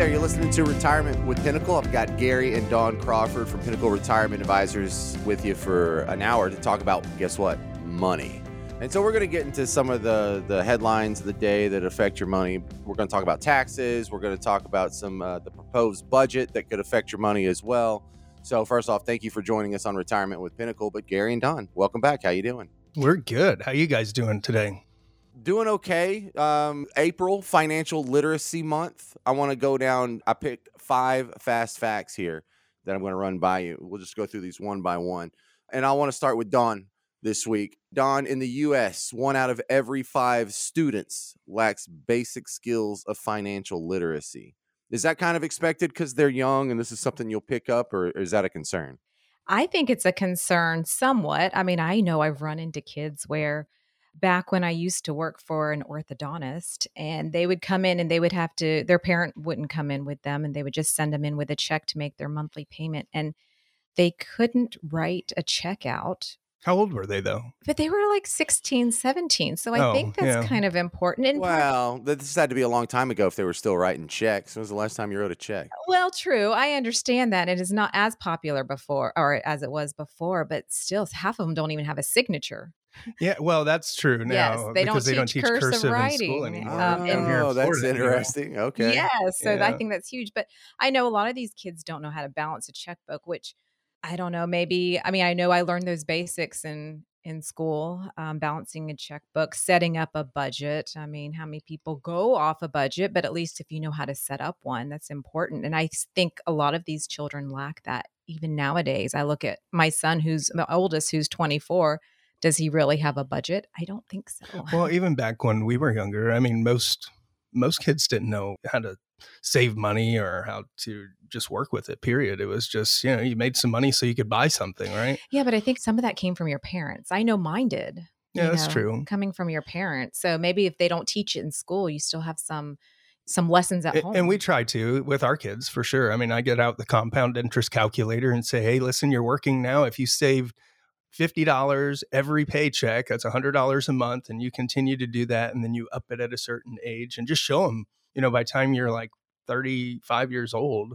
there. You're listening to Retirement with Pinnacle. I've got Gary and Dawn Crawford from Pinnacle Retirement Advisors with you for an hour to talk about, guess what? Money. And so we're going to get into some of the, the headlines of the day that affect your money. We're going to talk about taxes. We're going to talk about some uh, the proposed budget that could affect your money as well. So first off, thank you for joining us on Retirement with Pinnacle. But Gary and Dawn, welcome back. How you doing? We're good. How you guys doing today? Doing okay. Um, April financial literacy month. I want to go down. I picked five fast facts here that I'm going to run by you. We'll just go through these one by one, and I want to start with Dawn this week. Dawn, in the U.S., one out of every five students lacks basic skills of financial literacy. Is that kind of expected because they're young and this is something you'll pick up, or is that a concern? I think it's a concern somewhat. I mean, I know I've run into kids where back when I used to work for an orthodontist and they would come in and they would have to their parent wouldn't come in with them and they would just send them in with a check to make their monthly payment and they couldn't write a check out how old were they though? But they were like 16, 17. So I oh, think that's yeah. kind of important. And well, this had to be a long time ago if they were still writing checks. When was the last time you wrote a check? Well, true. I understand that. It is not as popular before or as it was before, but still half of them don't even have a signature. Yeah, well, that's true now. Yes, they don't, they don't teach cursive, cursive writing. In school anymore. Um, oh, that's interesting. Okay. Yeah, so yeah. I think that's huge. But I know a lot of these kids don't know how to balance a checkbook, which – I don't know, maybe I mean I know I learned those basics in in school, um, balancing a checkbook, setting up a budget. I mean, how many people go off a budget? But at least if you know how to set up one, that's important. And I think a lot of these children lack that even nowadays. I look at my son, who's the oldest, who's 24. Does he really have a budget? I don't think so. Well, even back when we were younger, I mean, most most kids didn't know how to save money or how to just work with it period. It was just you know you made some money so you could buy something right? Yeah but i think some of that came from your parents. I know mine did yeah that's know, true. coming from your parents. So maybe if they don't teach it in school you still have some some lessons at home and we try to with our kids for sure. I mean i get out the compound interest calculator and say hey listen you're working now. If you save $50 every paycheck that's $100 a month and you continue to do that and then you up it at a certain age and just show them you know, by the time you're like 35 years old,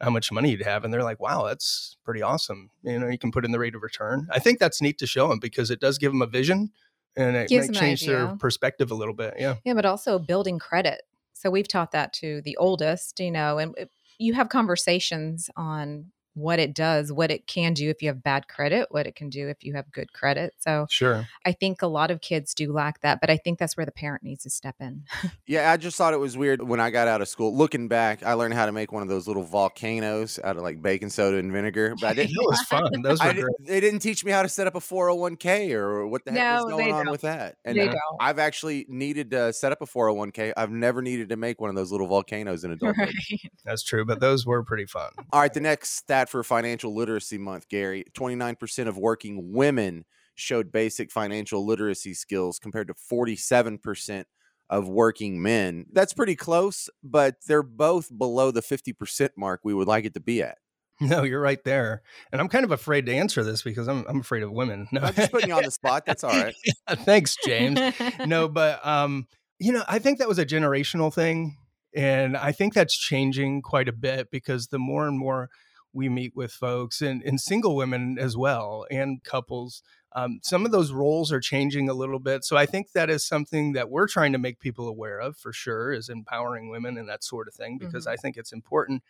how much money you'd have. And they're like, wow, that's pretty awesome. You know, you can put in the rate of return. I think that's neat to show them because it does give them a vision and it Gives might change their perspective a little bit. Yeah. Yeah, but also building credit. So we've taught that to the oldest, you know, and eh, you have conversations on what it does, what it can do if you have bad credit, what it can do if you have good credit. So sure. I think a lot of kids do lack that, but I think that's where the parent needs to step in. yeah, I just thought it was weird when I got out of school. Looking back, I learned how to make one of those little volcanoes out of like baking soda and vinegar. But I didn't. it was fun. Those were great. They didn't teach me how to set up a 401k or what the heck no, was going on don't. with that. And they don't. I've actually needed to set up a 401k. I've never needed to make one of those little volcanoes in adulthood. Right. That's true, but those were pretty fun. All right, the next stat for financial Literacy Month, Gary, 29% of working women showed basic financial literacy skills compared to 47% of working men. That's pretty close, but they're both below the 50% mark we would like it to be at. No, you're right there. And I'm kind of afraid to answer this because I'm, I'm afraid of women. No, I'm just putting you on the spot. That's all right. Thanks, James. no, but, um, you know, I think that was a generational thing. And I think that's changing quite a bit because the more and more we meet with folks and, and single women as well and couples um, some of those roles are changing a little bit so i think that is something that we're trying to make people aware of for sure is empowering women and that sort of thing because mm-hmm. i think it's important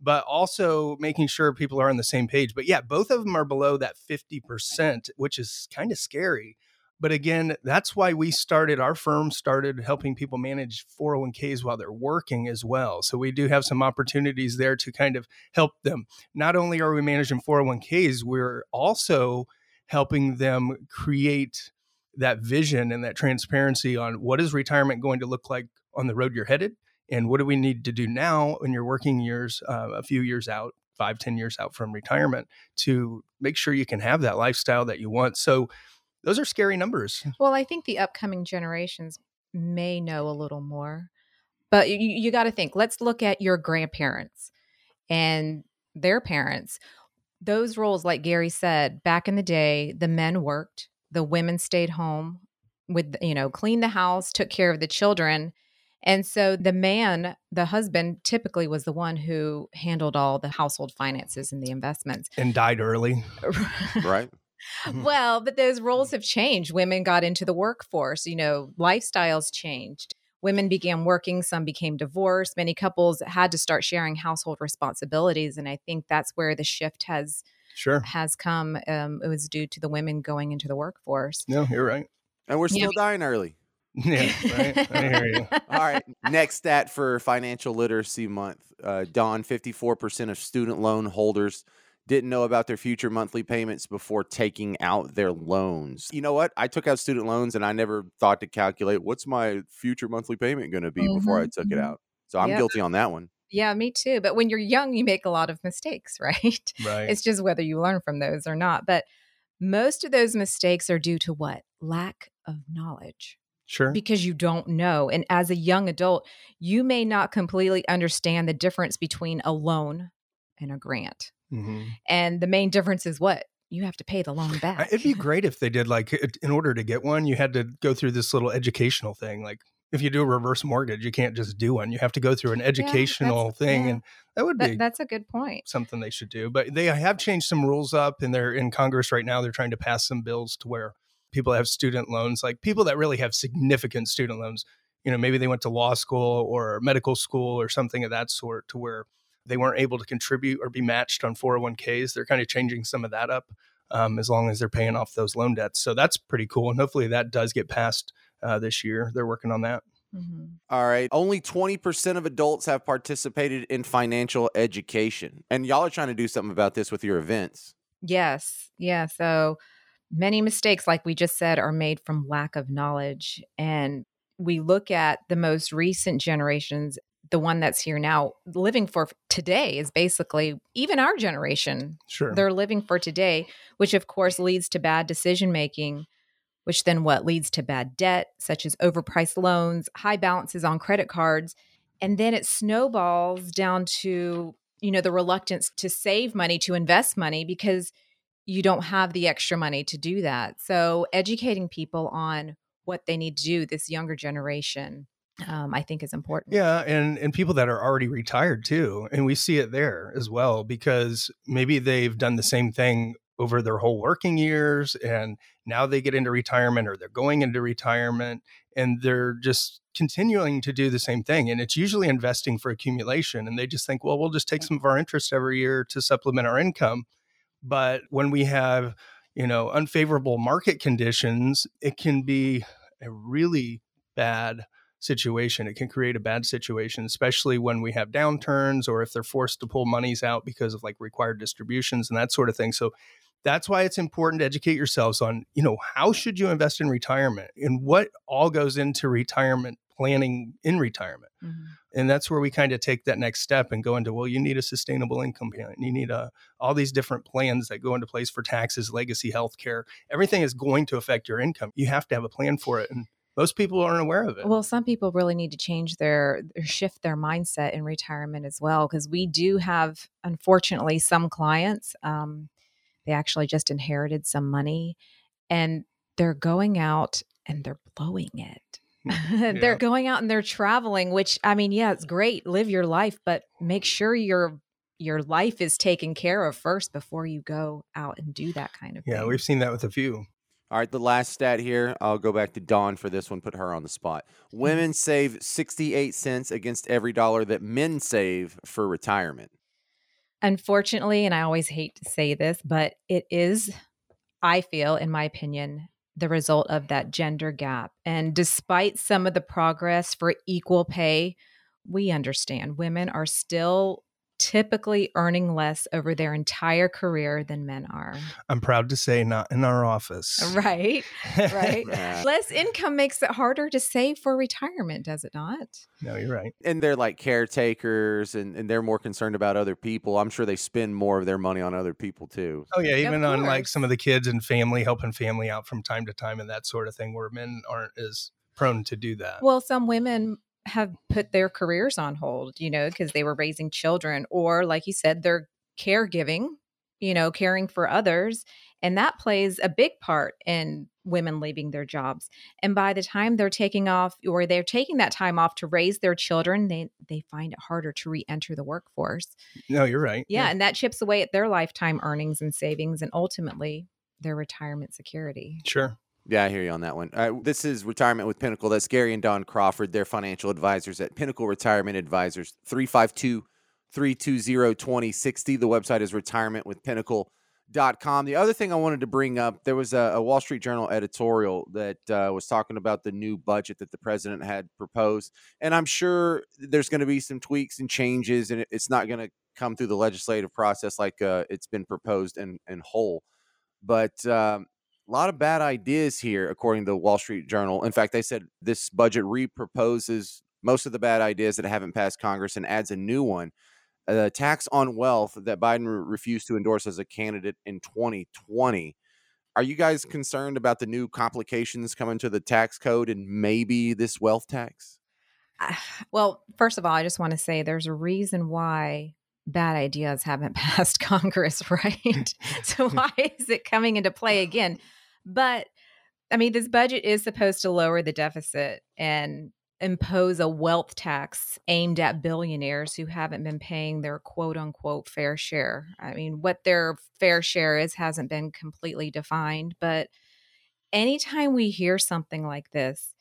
but also making sure people are on the same page but yeah both of them are below that 50% which is kind of scary but again, that's why we started our firm started helping people manage 401ks while they're working as well. So we do have some opportunities there to kind of help them. Not only are we managing 401ks, we're also helping them create that vision and that transparency on what is retirement going to look like on the road you're headed and what do we need to do now in your working years uh, a few years out five ten years out from retirement to make sure you can have that lifestyle that you want so those are scary numbers. Well, I think the upcoming generations may know a little more, but you, you got to think. Let's look at your grandparents and their parents. Those roles, like Gary said, back in the day, the men worked, the women stayed home with, you know, cleaned the house, took care of the children. And so the man, the husband, typically was the one who handled all the household finances and the investments. And died early. right? Mhm. well, but those roles have changed. Women got into the workforce, you know, lifestyles changed. Women began working, some became divorced. Many couples had to start sharing household responsibilities. And I think that's where the shift has Sure. has come. Um, it was due to the women going into the workforce. No, you're right. And we're Yeah, still dying early. Yeah, right. I hear you. All right. Next stat for Financial Literacy Month. Uh, Dawn, 54% of student loan holders didn't know about their future monthly payments before taking out their loans. You know what? I took out student loans and I never thought to calculate what's my future monthly payment going to be before I took it mhm. out. So I'm guilty on that one. Yeah, me too. But when you're young, you make a lot of mistakes, right? Right. It's just whether you learn from those or not. But most of those mistakes are due to what? Lack of knowledge sure. because you don't know. And as a young adult, you may not completely understand the difference between a loan and a grant. Hmm And the main difference is what? You have to pay the loan back. It'd be great if they did like in order to get one, you had to go through this little educational thing. Like if you do a reverse mortgage, you can't just do one. You have to go through an educational thing, yeah. and that would That- be that's a good point. something they should do. But they have changed some rules up, and they're in Congress right now. They're trying to pass some bills to where people have student loans, like people that really have significant student loans, you know, maybe they went to law school or medical school or something of that sort, to where they weren't able to contribute or be matched on 401ks. They're kind of changing some of that up. Um, as long as they're paying off those loan debts. So that's pretty cool. And hopefully that does get passed uh, this year. They're working on that. Mhm. All right. Only 20% of adults have participated in financial education. And y'all are trying to do something about this with your events. Yes. Yeah. So many mistakes, like we just said, are made from lack of knowledge. And we look at the most recent generations, the one that's here now, living for today is basically even our generation. Sure. They're living for today, which of course leads to bad decision making, which then what leads to bad debt, such as overpriced loans, high balances on credit cards. And then it snowballs down to, you know, the reluctance to save money, to invest money because you don't have the extra money to do that. So educating people on what they need to do, this younger generation, um, I think is important. Yeah, and and people that are already retired too, and we see it there as well because maybe they've done the same thing over their whole working years, and now they get into retirement or they're going into retirement, and they're just continuing to do the same thing, and it's usually investing for accumulation, and they just think, well, we'll just take some of our interest every year to supplement our income, but when we have you know unfavorable market conditions, it can be a really bad situation. It can create a bad situation, especially when we have downturns or if they're forced to pull monies out because of like required distributions and that sort of thing. So that's why it's important to educate yourselves on, you know, how should you invest in retirement and what all goes into retirement planning in retirement. Mhm. And that's where we kind of take that next step and go into, well, you need a sustainable income plan. You need a, all these different plans that go into place for taxes, legacy health care. Everything is going to affect your income. You have to have a plan for it. And most people aren't aware of it. Well, some people really need to change their or shift their mindset in retirement as well, because we do have, unfortunately, some clients. Um, they actually just inherited some money, and they're going out and they're blowing it. Yeah. they're going out and they're traveling, which I mean, yeah, it's great. Live your life, but make sure your your life is taken care of first before you go out and do that kind of yeah, thing. we've seen that with a few. All right, the last stat here. I'll go back to Dawn for this one, put her on the spot. Women save 68 cents against every dollar that men save for retirement. Unfortunately, and I always hate to say this, but it is, I feel, in my opinion, the result of that gender gap. And despite some of the progress for equal pay, we understand women are still typically earning less over their entire career than men are. I'm proud to say, not in our office. Right, right. Yeah. Less income makes it harder to save for retirement, does it not? no, you're right. And they're like caretakers and, and they're more concerned about other people. I'm sure they spend more of their money on other people too. Oh yeah, even on like some of the kids and family, helping family out from time to time and that sort of thing, where men aren't as prone to do that. Well, some women have put their careers on hold, you know, because they were raising children, or like you said, they're caregiving, you know, caring for others. And that plays a big part in women leaving their jobs. And by the time they're taking off or they're taking that time off to raise their children, they they find it harder to re-enter the workforce. No, you're right. Yeah, yeah. and that chips away at their lifetime earnings and savings and ultimately their retirement security. Sure. Yeah, I hear you on that one. Uh, this is Retirement with Pinnacle. That's Gary and Dawn Crawford. They're financial advisors at Pinnacle Retirement Advisors, 352 320 2060. The website is retirementwithpinnacle.com. The other thing I wanted to bring up there was a, a Wall Street Journal editorial that uh, was talking about the new budget that the president had proposed. And I'm sure there's going to be some tweaks and changes, and it's not going to come through the legislative process like uh, it's been proposed in, in whole. But um, a lot of bad ideas here, according to the Wall Street Journal. In fact, they said this budget reproposes most of the bad ideas that haven't passed Congress and adds a new one. A tax on wealth that Biden re- refused to endorse as a candidate in 2020. Are you guys concerned about the new complications coming to the tax code and maybe this wealth tax? Uh, well, first of all, I just want to say there's a reason why bad ideas haven't passed Congress, right? so why is it coming into play again? But I mean, this budget is supposed to lower the deficit and impose a wealth tax aimed at billionaires who haven't been paying their quote unquote fair share. I mean, what their fair share is hasn't been completely defined, but anytime we hear something like this,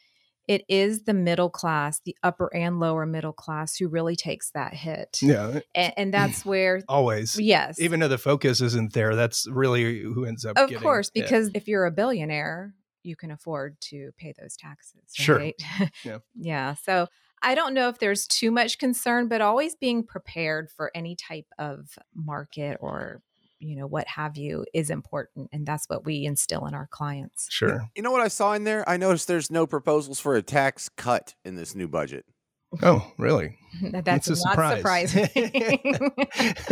it is the middle class, the upper and lower middle class, who really takes that hit. Yeah, and, and that's where always, yes, even though the focus isn't there, that's really who ends up. Of course, because if you're a billionaire, you can afford to pay those taxes. Right? Sure. yeah. yeah. So I don't know if there's too much concern, but always being prepared for any type of market or you know what have you is important and that's what we instill in our clients. Sure. You know what i saw in there? I noticed there's no proposals for a tax cut in this new budget. Oh really? That's, a not surprise. surprising.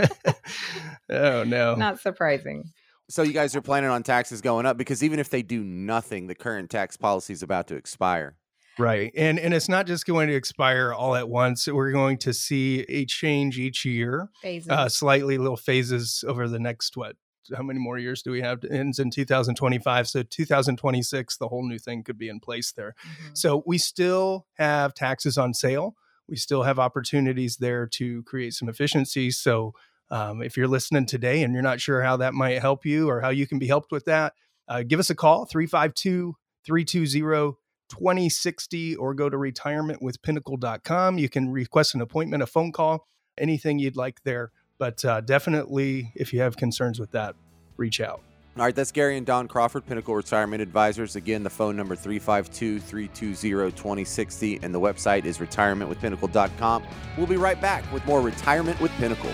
Oh no. Not surprising. So you guys are planning on taxes going up because even if they do nothing the current tax policy is about to expire Right. And and it's not just going to expire all at once. We're going to see a change each year. Phases. Uh, slightly little phases over the next what how many more years do we have? It ends in 2025. So 2026, the whole new thing could be in place there. Mm-hmm. So we still have taxes on sale. We still have opportunities there to create some efficiencies. So um, if you're listening today and you're not sure how that might help you or how you can be helped with that, uh, give us a call 352 320 2060 or go to retirementwithpinnacle.com. You can request an appointment, a phone call, anything you'd like there. But uh, definitely, if you have concerns with that, reach out. All right, that's Gary and Dawn Crawford, Pinnacle Retirement Advisors. Again, the phone number 352 320 2060, and the website is retirementwithpinnacle.com. We'll be right back with more Retirement with Pinnacle.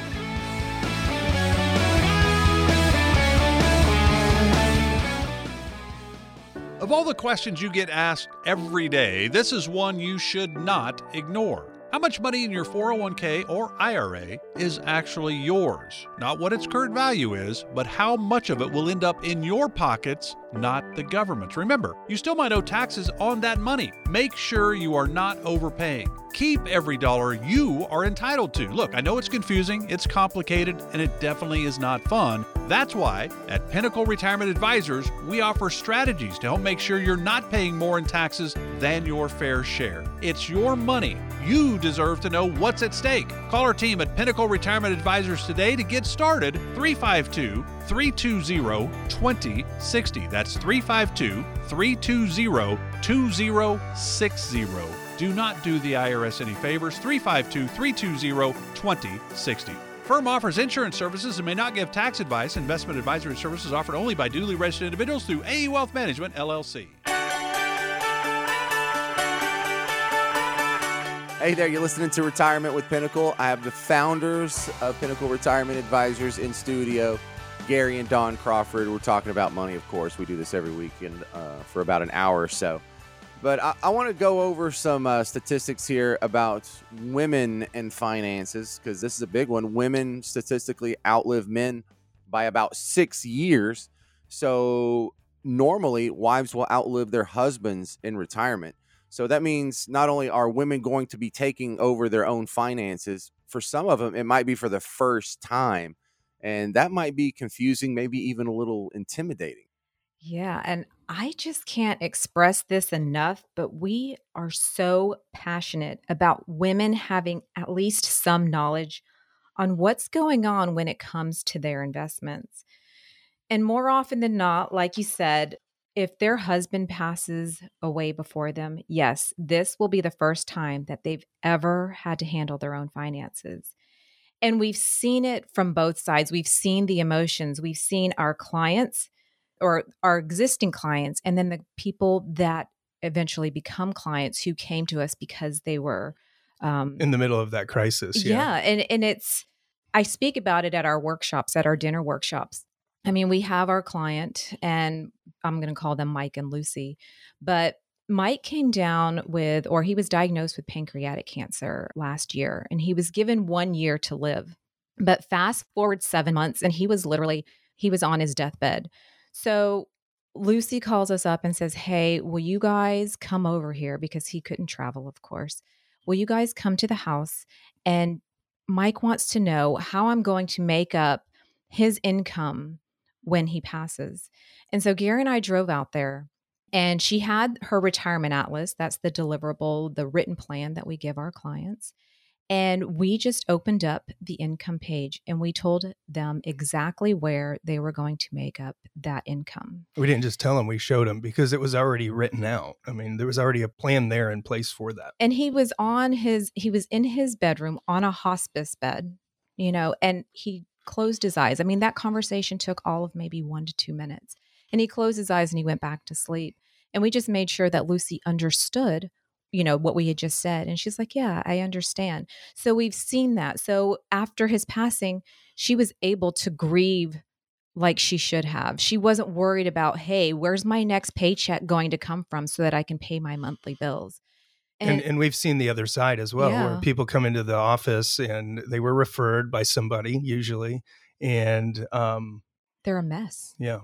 Of all the questions you get asked every day, this is one you should not ignore. How much money in your 401k or IRA is actually yours? Not what its current value is, but how much of it will end up in your pockets not the government's. Remember, you still might owe taxes on that money. Make sure you are not overpaying. Keep every dollar you are entitled to. Look, I know it's confusing, it's complicated, and it definitely is not fun. That's why at Pinnacle Retirement Advisors, we offer strategies to help make sure you're not paying more in taxes than your fair share. It's your money. You deserve to know what's at stake. Call our team at Pinnacle Retirement Advisors today to get started. 352 320 2060. That's 352 320 2060. Do not do the IRS any favors. 352 320 2060. Firm offers insurance services and may not give tax advice. Investment advisory services offered only by duly registered individuals through AE Wealth Management, LLC. Hey there, you're listening to Retirement with Pinnacle. I have the founders of Pinnacle Retirement Advisors in studio. Gary and Dawn Crawford. We're talking about money, of course. We do this every weekend uh, for about an hour or so. But I, I want to go over some uh, statistics here about women and finances because this is a big one. Women statistically outlive men by about six years. So normally, wives will outlive their husbands in retirement. So that means not only are women going to be taking over their own finances, for some of them, it might be for the first time and that might be confusing, maybe even a little intimidating. Yeah. And I just can't express this enough, but we are so passionate about women having at least some knowledge on what's going on when it comes to their investments. And more often than not, like you said, if their husband passes away before them, yes, this will be the first time that they've ever had to handle their own finances. And we've seen it from both sides. We've seen the emotions. We've seen our clients or our existing clients, and then the people that eventually become clients who came to us because they were um, in the middle of that crisis. Yeah. yeah. And, and it's, I speak about it at our workshops, at our dinner workshops. I mean, we have our client, and I'm going to call them Mike and Lucy, but Mike came down with, or he was diagnosed with pancreatic cancer last year, and he was given one year to live. But fast forward seven months, and he was literally, he was on his deathbed. So Lucy calls us up and says, Hey, will you guys come over here? Because he couldn't travel, of course. Will you guys come to the house? And Mike wants to know how I'm going to make up his income when he passes. And so Gary and I drove out there and she had her retirement atlas. That's the deliverable, the written plan that we give our clients. And we just opened up the income page and we told them exactly where they were going to make up that income. We didn't just tell them, we showed them because it was already written out. I mean, there was already a plan there in place for that. And he was on his, he was in his bedroom on a hospice bed, you know, and he closed his eyes. I mean, that conversation took all of maybe one to two minutes. And he closed his eyes and he went back to sleep. And we just made sure that Lucy understood you know what we had just said and she's like yeah i understand so we've seen that so after his passing she was able to grieve like she should have she wasn't worried about hey where's my next paycheck going to come from so that i can pay my monthly bills and, and, and we've seen the other side as well yeah. where people come into the office and they were referred by somebody usually and um they're a mess yeah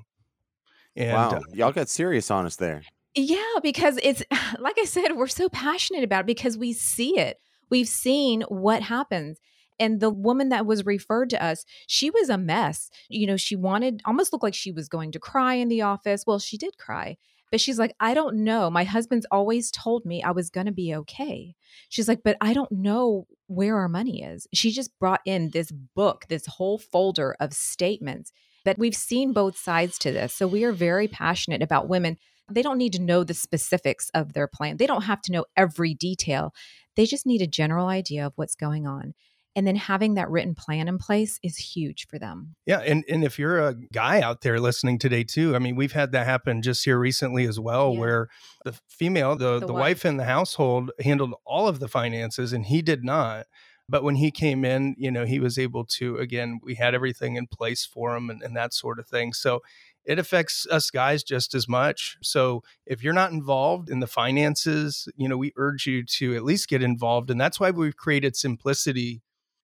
and, wow uh, y'all got serious on us there yeah, because it's like I said, we're so passionate about it because we see it. We've seen what happens. And the woman that was referred to us, she was a mess. You know, she wanted almost looked like she was going to cry in the office. Well, she did cry. But she's like, I don't know. My husband's always told me I was going to be okay. She's like, but I don't know where our money is. She just brought in this book, this whole folder of statements that we've seen both sides to this. So we are very passionate about women they don't need to know the specifics of their plan. They don't have to know every detail. They just need a general idea of what's going on. And then having that written plan in place is huge for them. Yeah. And, and if you're a guy out there listening today, too, I mean, we've had that happen just here recently as well, yeah. where the female, the, the, the wife. wife in the household handled all of the finances and he did not. But when he came in, you know, he was able to, again, we had everything in place for him and, and that sort of thing. So it affects us guys just as much. So if you're not involved in the finances, you know, we urge you to at least get involved. And that's why we've created simplicity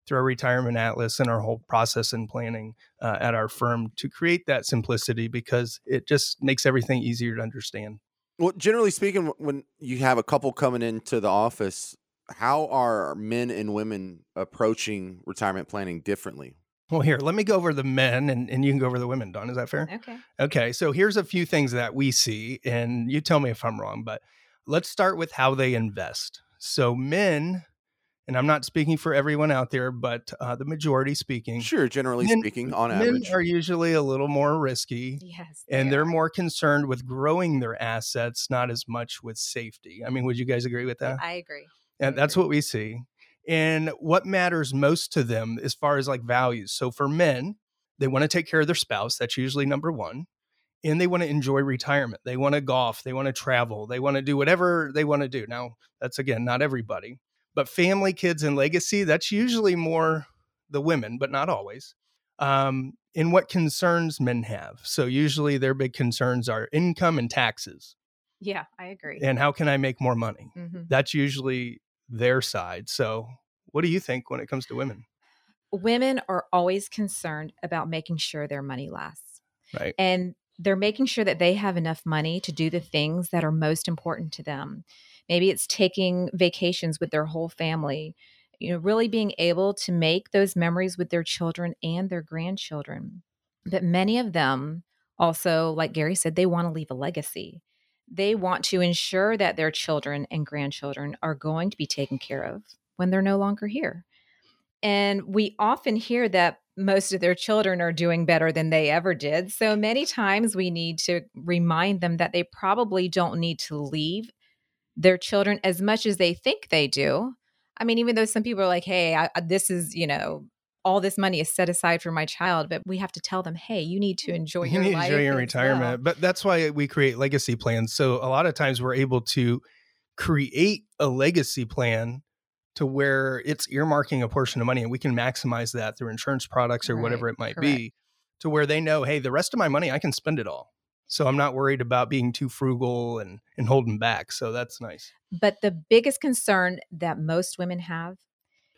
through our retirement atlas and our whole process and planning uh, at our firm to create that simplicity because it just makes everything easier to understand. Well, generally speaking, when you have a couple coming into the office, how are men and women approaching retirement planning differently? Well, here, let me go over the men and, and you can go over the women, Dawn. Is that fair? Okay. Okay. So here's a few things that we see, and you tell me if I'm wrong, but let's start with how they invest. So, men, and I'm not speaking for everyone out there, but uh, the majority speaking. Sure, generally men, speaking, on men average. are usually a little more risky. Yes. They and they're more concerned with growing their assets, not as much with safety. I mean, would you guys agree with that? I agree. And that's what we see and what matters most to them as far as like values. So for men, they want to take care of their spouse. That's usually number one. And they want to enjoy retirement. They want to golf. They want to travel. They want to do whatever they want to do. Now, that's again, not everybody, but family, kids, and legacy, that's usually more the women, but not always. Um, in what concerns men have. So usually their big concerns are income and taxes. Yeah, I agree. And how can I make more money? Mm-hmm. That's usually their side. So, what do you think when it comes to women? Women are always concerned about making sure their money lasts. Right. And they're making sure that they have enough money to do the things that are most important to them. Maybe it's taking vacations with their whole family, you know, really being able to make those memories with their children and their grandchildren. But many of them Also, like Gary said, they want to leave a legacy. They want to ensure that their children and grandchildren are going to be taken care of when they're no longer here. And we often hear that most of their children are doing better than they ever did. So many times we need to remind them that they probably don't need to leave their children as much as they think they do. I mean, even though some people are like, hey, I, this is, you know, all this money is set aside for my child, but we have to tell them, hey, you need to enjoy you your need life enjoy your retirement. well. But that's why we create legacy plans. So a lot of times we're able to create a legacy plan to where it's earmarking a portion of money and we can maximize that through insurance products or Right, whatever it might correct. be to where they know, hey, the rest of my money, I can spend it all. So I'm not worried about being too frugal and, and holding back. So that's nice. But the biggest concern that most women have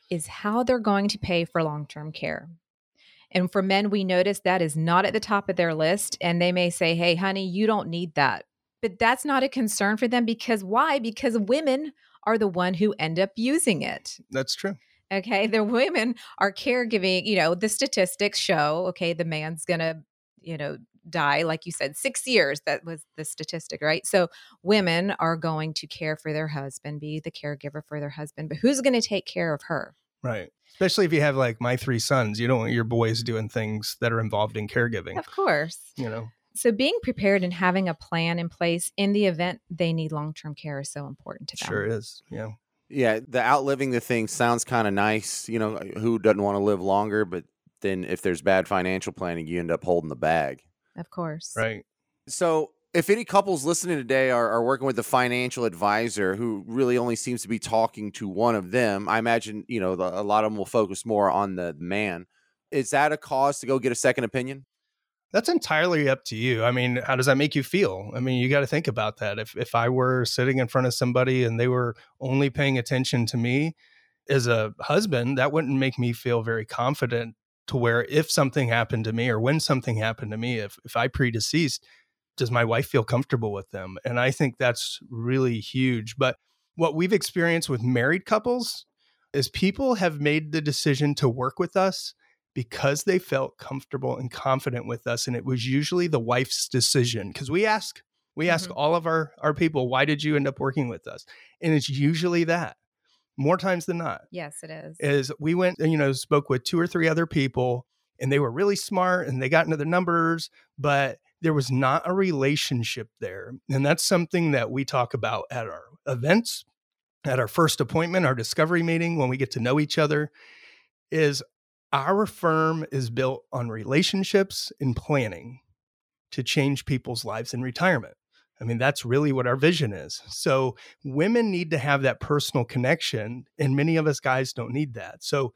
is how they're going to pay for long term care. And for men, we notice that is not at the top of their list. And they may say, hey, honey, you don't need that. But that's not a concern for them because why? Because women are the one who end up using it. That's true. Okay. The women are caregiving, you know, the statistics show, okay, the man's going to, you know, die, like you said, six years. That was the statistic, right? So women are going to care for their husband, be the caregiver for their husband, but who's going to take care of her? Right. Especially if you have like my three sons, you don't want your boys doing things that are involved in caregiving, Of course. you know? So being prepared and having a plan in place in the event they need long term care is so important to them. Sure is. Yeah. Yeah, the outliving the thing sounds kind of nice. You know, who doesn't want to live longer? But then if there's bad financial planning, you end up holding the bag. Of course. Right. So, if any couples listening today are, are working with a financial advisor who really only seems to be talking to one of them, I imagine you know the, a lot of them will focus more on the man. Is that a cause to go get a second opinion? That's entirely up to you. I mean, how does that make you feel? I mean, you got to think about that. If if I were sitting in front of somebody and they were only paying attention to me as a husband, that wouldn't make me feel very confident to where if something happened to me or when something happened to me, if if I predeceased, does my wife feel comfortable with them? And I think that's really huge. But what we've experienced with married couples is people have made the decision to work with us because they felt comfortable and confident with us and it was usually the wife's decision because we ask we ask Mhm. all of our our people why did you end up working with us and it's usually that more times than not Yes, it is. is we went and you know spoke with two or three other people and they were really smart and they got into the numbers but there was not a relationship there and that's something that we talk about at our events at our first appointment our discovery meeting when we get to know each other is our firm is built on relationships and planning to change people's lives in retirement I mean, that's really what our vision is. So, women need to have that personal connection, and many of us guys don't need that. So,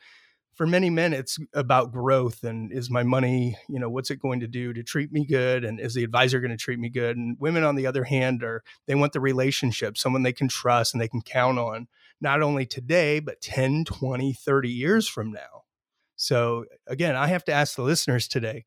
for many men, it's about growth and is my money, you know, what's it going to do to treat me good? And is the advisor going to treat me good? And women, on the other hand, are they want the relationship, someone they can trust and they can count on, not only today, but 10, 20, 30 years from now. So, again, I have to ask the listeners today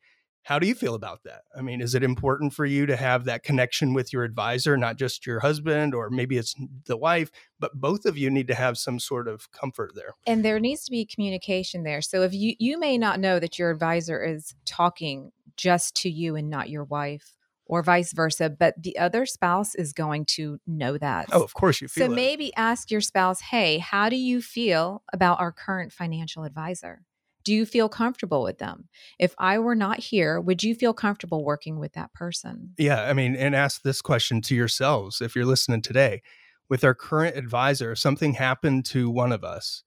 how do you feel about that? I mean, is it important for you to have that connection with your advisor, not just your husband, or maybe it's the wife, but both of you need to have some sort of comfort there? and there needs to be communication there so if you you may not know that your advisor is talking just to you and not your wife or vice versa but the other spouse is going to know that Oh, of course you feel so it. maybe ask your spouse hey how do you feel about our current financial advisor do you feel comfortable with them if i were not here would you feel comfortable working with that person Yeah, I mean, and ask this question to yourselves if you're listening today. With our current advisor, if something happened to one of us,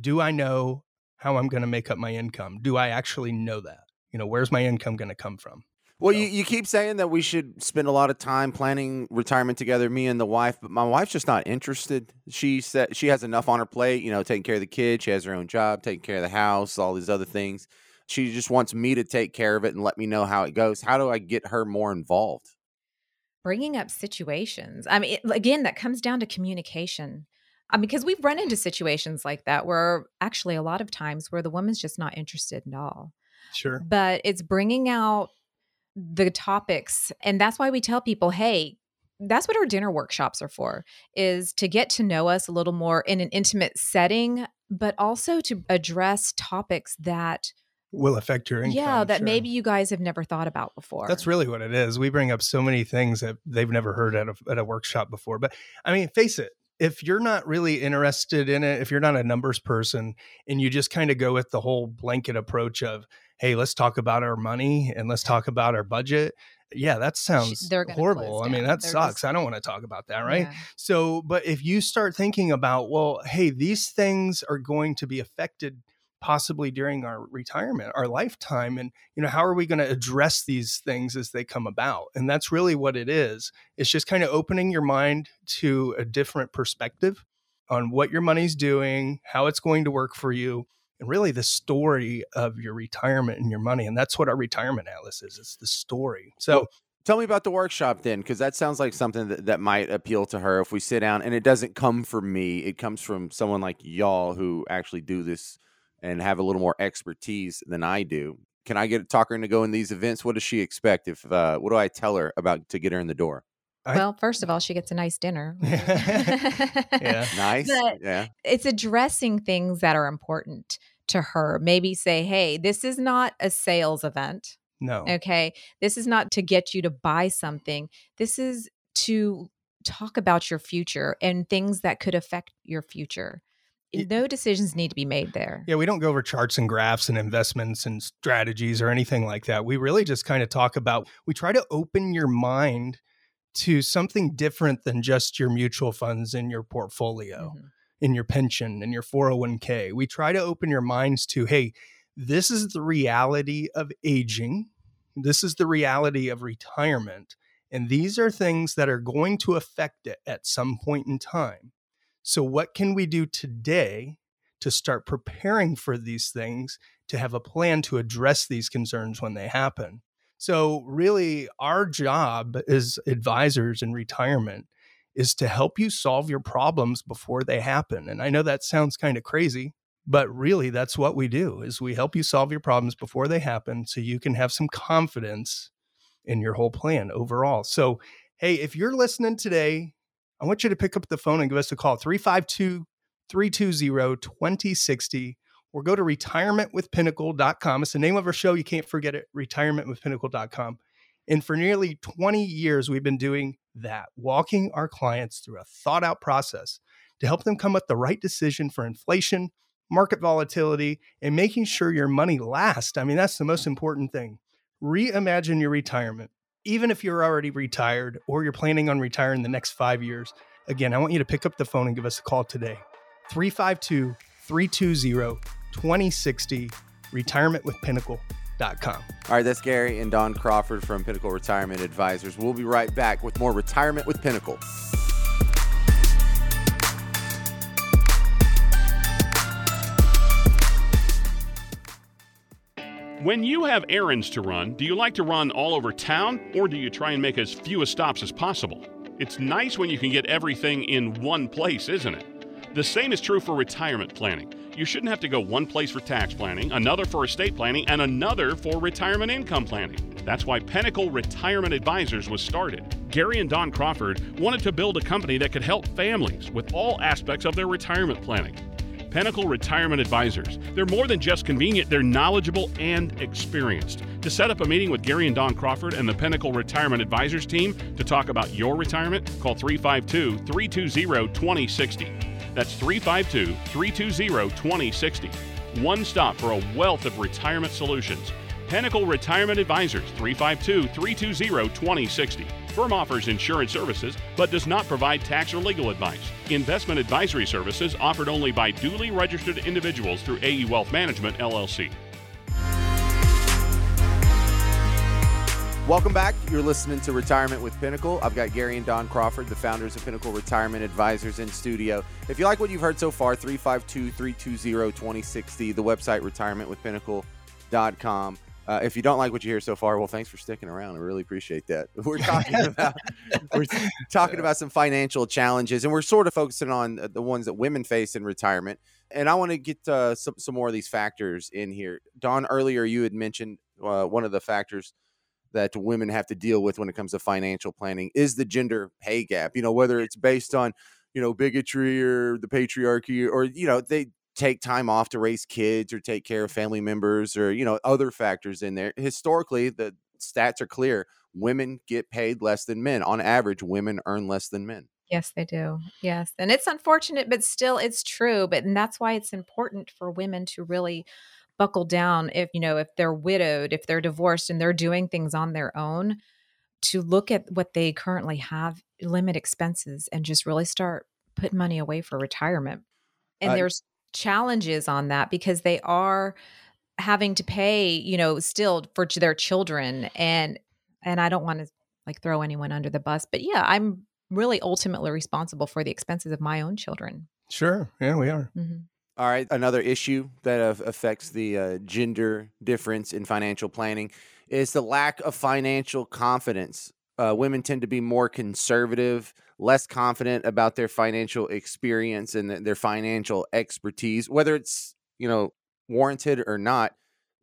do I know how I'm going to make up my income? Do I actually know that? You know, where's my income going to come from? Well, So- you, you keep saying that we should spend a lot of time planning retirement together, me and the wife, but my wife's just not interested. She said she has enough on her plate, you know, taking care of the kids. She has her own job, taking care of the house, all these other things. She just wants me to take care of it and let me know how it goes. How do I get her more involved? bringing up situations. I mean, it, again, that comes down to communication. I mean, because we've run into situations like that where actually a lot of times where the woman's just not interested at all. Sure. But it's bringing out the topics. And that's why we tell people, hey, that's what our dinner workshops are for is to get to know us a little more in an intimate setting but also to address topics that will affect your income. yeah, that sure. maybe you guys have never thought about before. That's really what it is. We bring up so many things that they've never heard at a, at a workshop before. But I mean, face it, if you're not really interested in it, if you're not a numbers person and you just kind of go with the whole blanket approach of, hey, let's talk about our money and let's talk about our budget. Yeah, that sounds horrible. I mean, that They're sucks. just- I don't want to talk about that, right? Yeah. So, but if you start thinking about, well, hey, these things are going to be affected possibly during our retirement, our lifetime, and you know, how are we going to address these things as they come about? And that's really what it is. It's just kind of opening your mind to a different perspective on what your money's doing, how it's going to work for you, and really the story of your retirement and your money. And that's what our retirement atlas is. It's the story. So Tell me about the workshop then, because that sounds like something that, that might appeal to her if we sit down and it doesn't come from me. It comes from someone like y'all who actually do this and have a little more expertise than I do. Can I get talk her into going these events? What does she expect? If uh, what do I tell her about to get her in the door? I- Well, first of all, she gets a nice dinner. yeah. Nice, But- yeah. it's addressing things that are important to her. Maybe say, hey, this is not a sales event. No. Okay. This is not to get you to buy something. This is to talk about your future and things that could affect your future. No decisions need to be made there. Yeah, we don't go over charts and graphs and investments and strategies or anything like that. We really just kind of talk about, we try to open your mind to something different than just your mutual funds in your portfolio, Mhm. in your pension, in your 401k. We try to open your minds to, hey, this is the reality of aging. This is the reality of retirement. And these are things that are going to affect it at some point in time. So, what can we do today to start preparing for these things, to have a plan to address these concerns when they happen? So, really, our job as advisors in retirement is to help you solve your problems before they happen. And I know that sounds kind of crazy, but really that's what we do is we help you solve your problems before they happen so you can have some confidence in your whole plan overall. So, hey, if you're listening today, I want you to pick up the phone and give us a call 352 320 2060 or go to retirementwithpinnacle.com. It's the name of our show. You can't forget it retirementwithpinnacle.com. And for nearly 20 years, we've been doing that, walking our clients through a thought out process to help them come up with the right decision for inflation, market volatility, and making sure your money lasts. I mean, that's the most important thing. Reimagine your retirement. Even if you're already retired or you're planning on retiring in the next five years, again, I want you to pick up the phone and give us a call today. 352 320 2060, retirementwithpinnacle.com. All right, that's Gary and Dawn Crawford from Pinnacle Retirement Advisors. We'll be right back with more Retirement with Pinnacle. When you have errands to run, do you like to run all over town or do you try and make as few stops as possible? It's nice when you can get everything in one place, isn't it? The same is true for retirement planning. You shouldn't have to go one place for tax planning, another for estate planning, and another for retirement income planning. That's why Pinnacle Retirement Advisors was started. Gary and Dawn Crawford wanted to build a company that could help families with all aspects of their retirement planning. Pinnacle Retirement Advisors. They're more than just convenient, they're knowledgeable and experienced. To set up a meeting with Gary and Dawn Crawford and the Pinnacle Retirement Advisors team to talk about your retirement, call 352 320 2060. That's 352 320 2060. One stop for a wealth of retirement solutions. Pinnacle Retirement Advisors 352 320 2060. Firm offers insurance services but does not provide tax or legal advice. Investment advisory services offered only by duly registered individuals through AE Wealth Management LLC. Welcome back. You're listening to Retirement with Pinnacle. I've got Gary and Dawn Crawford, the founders of Pinnacle Retirement Advisors, in studio. If you like what you've heard so far, 352 320 2060, the website retirementwithpinnacle.com. Uh, if you don't like what you hear so far, well, thanks for sticking around. I really appreciate that. We're talking about we're talking about some financial challenges, and we're sort of focusing on the ones that women face in retirement. And I want to get uh, some some more of these factors in here. Dawn, earlier you had mentioned uh, one of the factors that women have to deal with when it comes to financial planning is the gender pay gap. You know, whether it's based on you know bigotry or the patriarchy, or you know they take time off to raise kids or take care of mm-hmm. family members or you know other factors in there historically the stats are clear women get paid less than men on average women earn less than men Yes, they do. Yes. And it's unfortunate, but still it's true. But and that's why it's important for women to really buckle down if, you know, if they're widowed, if they're divorced and they're doing things on their own, to look at what they currently have, limit expenses and just really start putting money away for retirement. And Uh, there's challenges on that because they are having to pay, you know, still for their children and and I don't want to like throw anyone under the bus, but yeah, I'm really ultimately responsible for the expenses of my own children. Sure. Yeah, we are. Mhm. All right, another issue that affects the uh, gender difference in financial planning is the lack of financial confidence. Uh, women tend to be more conservative, less confident about their financial experience and th- their financial expertise, whether it's you know warranted or not.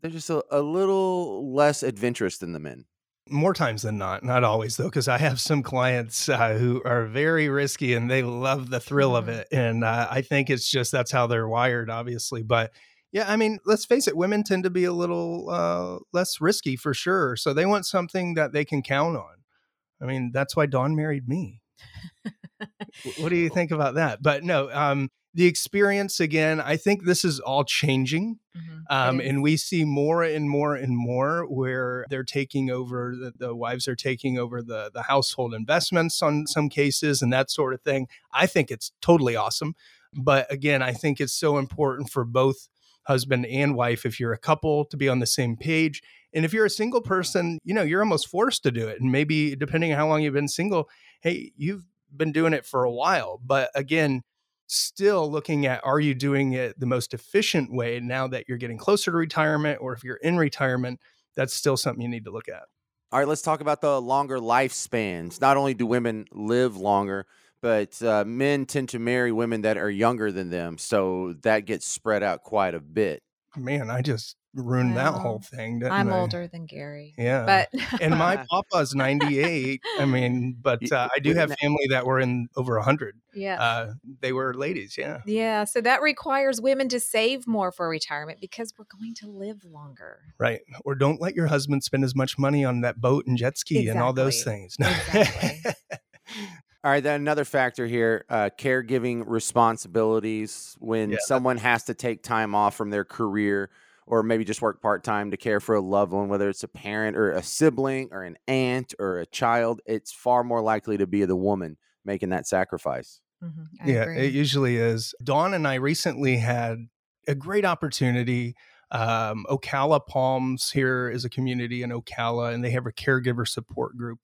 They're just a, a little less adventurous than the men. More times than not, not always though, because I have some clients uh, who are very risky and they love the thrill of Mhm. it, and uh, I think it's just that's how they're wired, obviously. But yeah, I mean, let's face it, women tend to be a little uh, less risky for sure, so they want something that they can count on. I mean, that's why Dawn married me. Wh- what do you think about that? But no, um, the experience again, I think this is all changing. Mhm. Um, and we see more and more and more where they're taking over the, the wives are taking over the the household investments on some cases and that sort of thing. I think it's totally awesome. But again, I think it's so important for both husband and wife if you're a couple to be on the same page. And if you're a single person, you know, you're almost forced to do it. And maybe depending on how long you've been single, hey, you've been doing it for a while. But again, still looking at are you doing it the most efficient way now that you're getting closer to retirement or if you're in retirement that's still something you need to look at All right, let's talk about the longer lifespans. Not only do women live longer, but uh, men tend to marry women that are younger than them, so that gets spread out quite a bit. man i just ruined that whole thing didn't I'm I? older than Gary. yeah But and my papa's 98 i mean but uh, i do have family that were in over 100 yeah. uh, they were ladies yeah yeah, so that requires women to save more for retirement because we're going to live longer. right or don't let your husband spend as much money on that boat and jet ski and all those Exactly. things Exactly. All right, then another factor here uh, caregiving responsibilities. When Yeah. someone has to take time off from their career or maybe just work part time to care for a loved one, whether it's a parent or a sibling or an aunt or a child, it's far more likely to be the woman making that sacrifice. Mhm, yeah, agree. it usually is. Dawn and I recently had a great opportunity. Um, Ocala Palms here is a community in Ocala, and they have a caregiver support group.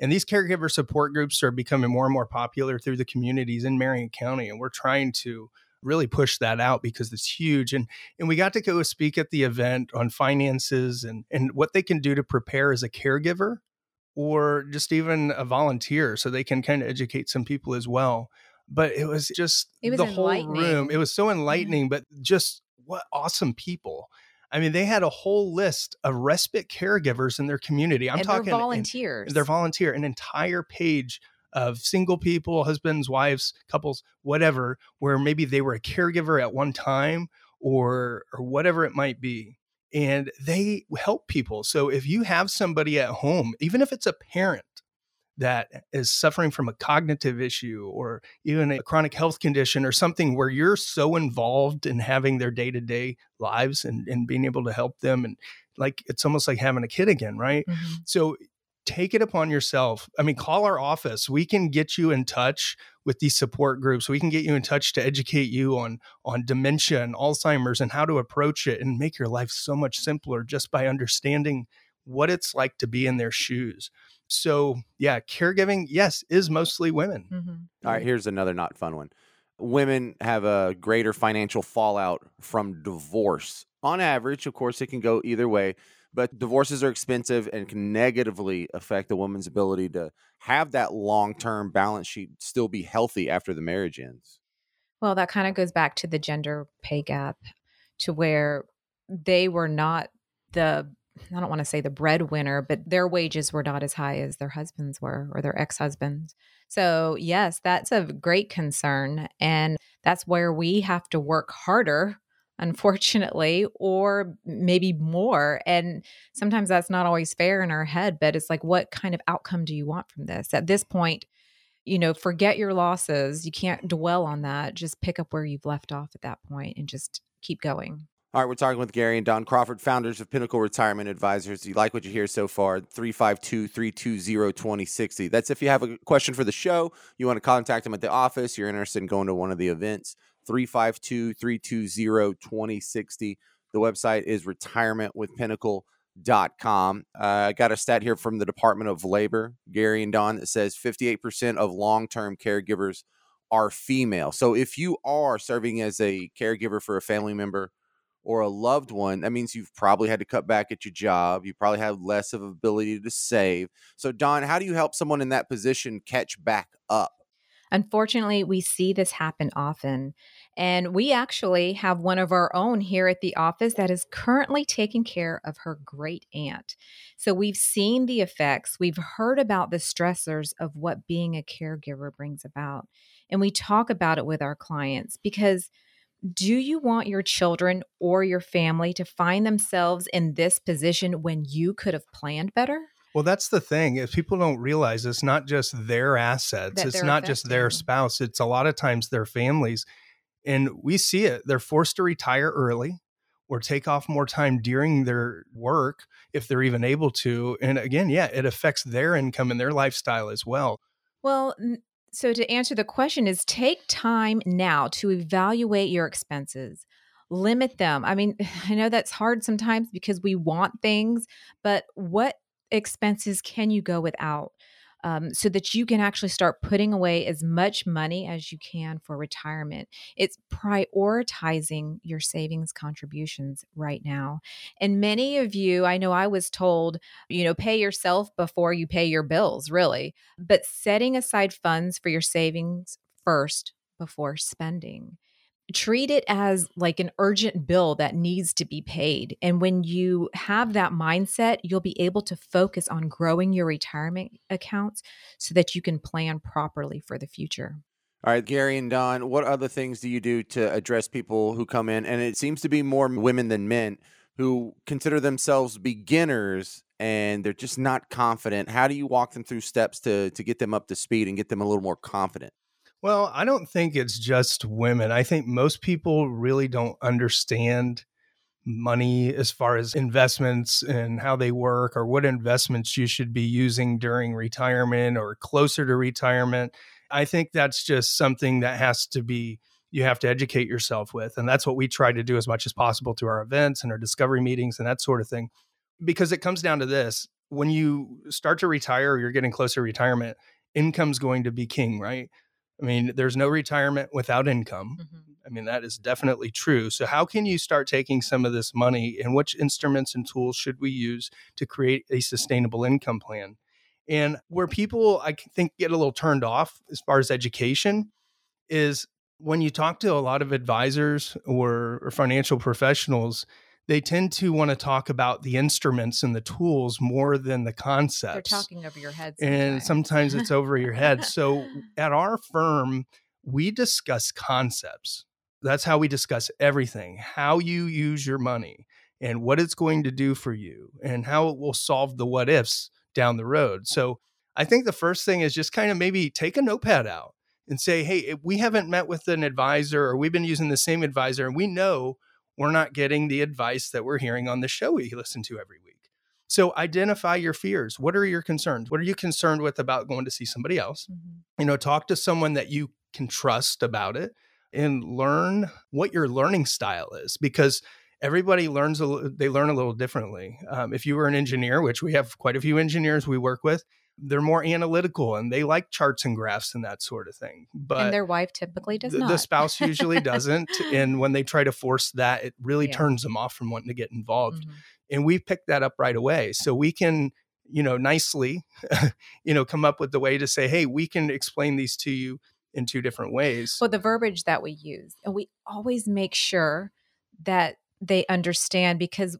And these caregiver support groups are becoming more and more popular through the communities in Marion County, and we're trying to really push that out because it's huge. And and we got to go speak at the event on finances and and what they can do to prepare as a caregiver or just even a volunteer so they can kind of educate some people as well but it was just It was the whole room it was so enlightening but just what awesome people i mean they had a whole list of respite caregivers in their community i'm and talking volunteers. they're volunteer an entire page of single people husbands wives couples whatever where maybe they were a caregiver at one time or or whatever it might be and they help people so if you have somebody at home even if it's a parent that is suffering from a cognitive issue or even a chronic health condition or something where you're so involved in having their day-to-day lives and, and being able to help them and like it's almost like having a kid again right Mhm. so take it upon yourself. I mean, call our office. We can get you in touch with these support groups. We can get you in touch to educate you on on dementia and Alzheimer's and how to approach it and make your life so much simpler just by understanding what it's like to be in their shoes. So, yeah, caregiving, yes, is mostly women. Mhm. All right, here's another not fun one. Women have a greater financial fallout from divorce. On average, of course, it can go either way, but divorces are expensive and can negatively affect a woman's ability to have that long term balance sheet still be healthy after the marriage ends. Well, that kind of goes back to the gender pay gap to where they were not the I don't want to say the breadwinner, but their wages were not as high as their husbands were or their ex husbands. So, yes, that's a great concern. And that's where we have to work harder, unfortunately, or maybe more. And sometimes that's not always fair in our head, but it's like, what kind of outcome do you want from this? At this point, you know, forget your losses. You can't dwell on that. Just pick up where you've left off at that point and just keep going. All right, we're talking with Gary and Dawn Crawford, founders of Pinnacle Retirement Advisors. Do you like what you hear so far? 352 320 2060. That's if you have a question for the show, you want to contact them at the office, you're interested in going to one of the events. 352 320 2060. The website is retirementwithpinnacle.com. Uh, I got a stat here from the Department of Labor, Gary and Dawn, that says 58% of long term caregivers are female. So if you are serving as a caregiver for a family member, or a loved one, that means you've probably had to cut back at your job. You probably have less of ability to save. So, Dawn, how do you help someone in that position catch back up? Unfortunately, we see this happen often. And we actually have one of our own here at the office that is currently taking care of her great aunt. So we've seen the effects, we've heard about the stressors of what being a caregiver brings about. And we talk about it with our clients because do you want your children or your family to find themselves in this position when you could have planned better? Well, that's the thing. If people don't realize it's not just their assets, That it's not just their spouse, it's a lot of times their families. And we see it. They're forced to retire early or take off more time during their work if they're even able to. And again, yeah, it affects their income and their lifestyle as well. Well, so to answer the question is take time now to evaluate your expenses. Limit them. I mean, I know that's hard sometimes because we want things, but what expenses can you go without? Um, so that you can actually start putting away as much money as you can for retirement. It's prioritizing your savings contributions right now. And many of you, I know I was told, you know, pay yourself before you pay your bills, really but setting aside funds for your savings first before spending. Treat it as like an urgent bill that needs to be paid. And when you have that mindset, you'll be able to focus on growing your retirement accounts so that you can plan properly for the future. All right, Gary and Dawn, what other things do you do to address people who come in? And it seems to be more women than men who consider themselves beginners and they're just not confident. How do you walk them through steps to to get them up to speed and get them a little more confident? Well, I don't think it's just women. I think most people really don't understand money as far as investments and how they work or what investments you should be using during retirement or closer to retirement. I think that's just something that has to be you have to educate yourself with and that's what we try to do as much as possible through our events and our discovery meetings and that sort of thing. Because it comes down to this, when you start to retire or you're getting closer to retirement, income's going to be king, right? I mean, there's no retirement without income. Mm-hmm. I mean, that is definitely true. So, how can you start taking some of this money and which instruments and tools should we use to create a sustainable income plan? And where people, I think, get a little turned off as far as education is when you talk to a lot of advisors or, or financial professionals, they tend to want to talk about the instruments and the tools more than the concepts They're talking over your head. and sometimes. sometimes it's over your head. So at our firm, we discuss concepts. That's how we discuss everything how you use your money and what it's going to do for you and how it will solve the what ifs down the road. So I think the first thing is just kind of maybe take a notepad out and say, hey, we haven't met with an advisor or we've been using the same advisor and we know we're not getting the advice that we're hearing on the show we listen to every week. So identify your fears. What are your concerns? What are you concerned with about going to see somebody else? Mhm. You know, talk to someone that you can trust about it and learn what your learning style is because everybody learns a, they learn a little differently. Um, if you were an engineer, which we have quite a few engineers we work with, they're more analytical and they like charts and graphs and that sort of thing. But and their wife typically does the, not. the spouse usually doesn't. And when they try to force that, it really Yeah. turns them off from wanting to get involved. Mhm. And we picked that up right away. So we can, you know, nicely, you know, come up with the way to say, hey, we can explain these to you in two different ways. Well, the verbiage that we use, and we always make sure that they understand because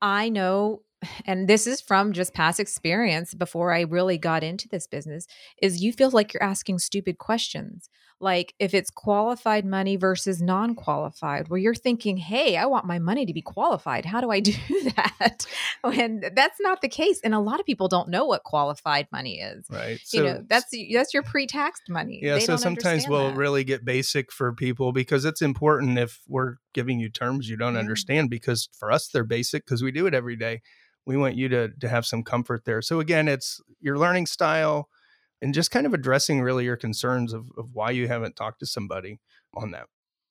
I know and this is from just past experience before I really got into this business, is you feel like you're asking stupid questions. Like if it's qualified money versus non qualified, where you're thinking, hey, I want my money to be qualified. How do I do that? and that's not the case. And a lot of people don't know what qualified money is. Right. you know, that's that's your pre taxed money. Yeah. They so sometimes we'll that. really get basic for people because it's important if we're giving you terms you don't understand because for us they're basic because we do it every day. We want you to to have some comfort there. So again, it's your learning style and just kind of addressing really your concerns of, of why you haven't talked to somebody on that.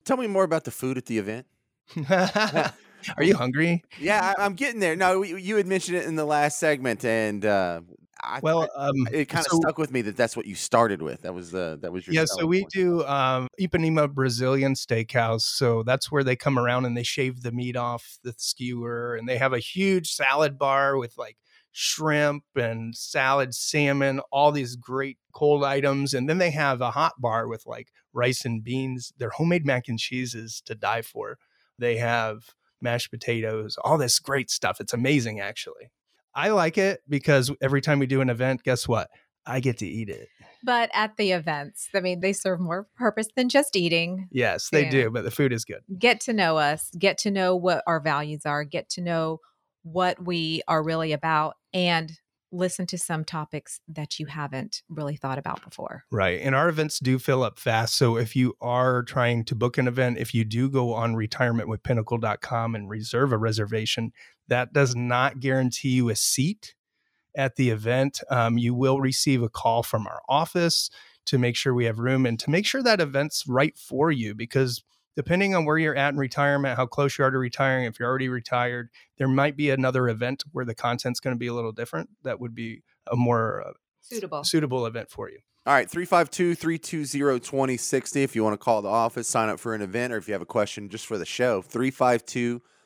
Tell me more about the food at the event. Are you hungry? Yeah, I, I'm getting there. No, you you had mentioned it in the last segment, and uh, I, Well, um, it kind of so- stuck with me that that's what you started with. That was the that was your yeah so we point. do um ipanema brazilian steakhouse so that's where they come around and they shave the meat off the skewer and they have a huge salad bar with like shrimp and salad salmon all these great cold items and then they have a hot bar with like rice and beans their homemade mac and cheese is to die for they have mashed potatoes all this great stuff it's amazing actually i like it because every time we do an event guess what i get to eat it But at the events, I mean, they serve more purpose than just eating. Yes, they Yeah. do, but the food is good. Get to know us, get to know what our values are, get to know what we are really about, and listen to some topics that you haven't really thought about before. Right. And our events do fill up fast. So if you are trying to book an event, if you do go on retirementwithpinnacle.com and reserve a reservation, that does not guarantee you a seat at the event. Um, you will receive a call from our office to make sure we have room and to make sure that event's right for you because depending on where you're at in retirement, how close you are to retiring, if you're already retired, there might be another event where the content's going to be a little different. That would be a more uh, Suitable. suitable event for you. All right, 352 320 2060. If you want to call the office, sign up for an event, or if you have a question just for the show, 352 320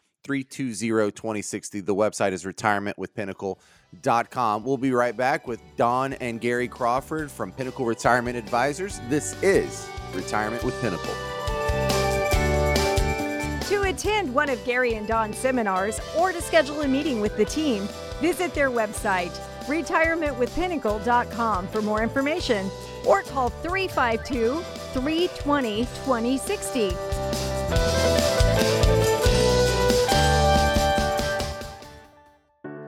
2060. The website is retirementwithpinnacle.com. We'll be right back with Dawn and Gary Crawford from Pinnacle Retirement Advisors. This is Retirement with Pinnacle. To attend one of Gary and Dawn's seminars or to schedule a meeting with the team, visit their website, retirementwithpinnacle.com for more information or call 352 320 2060.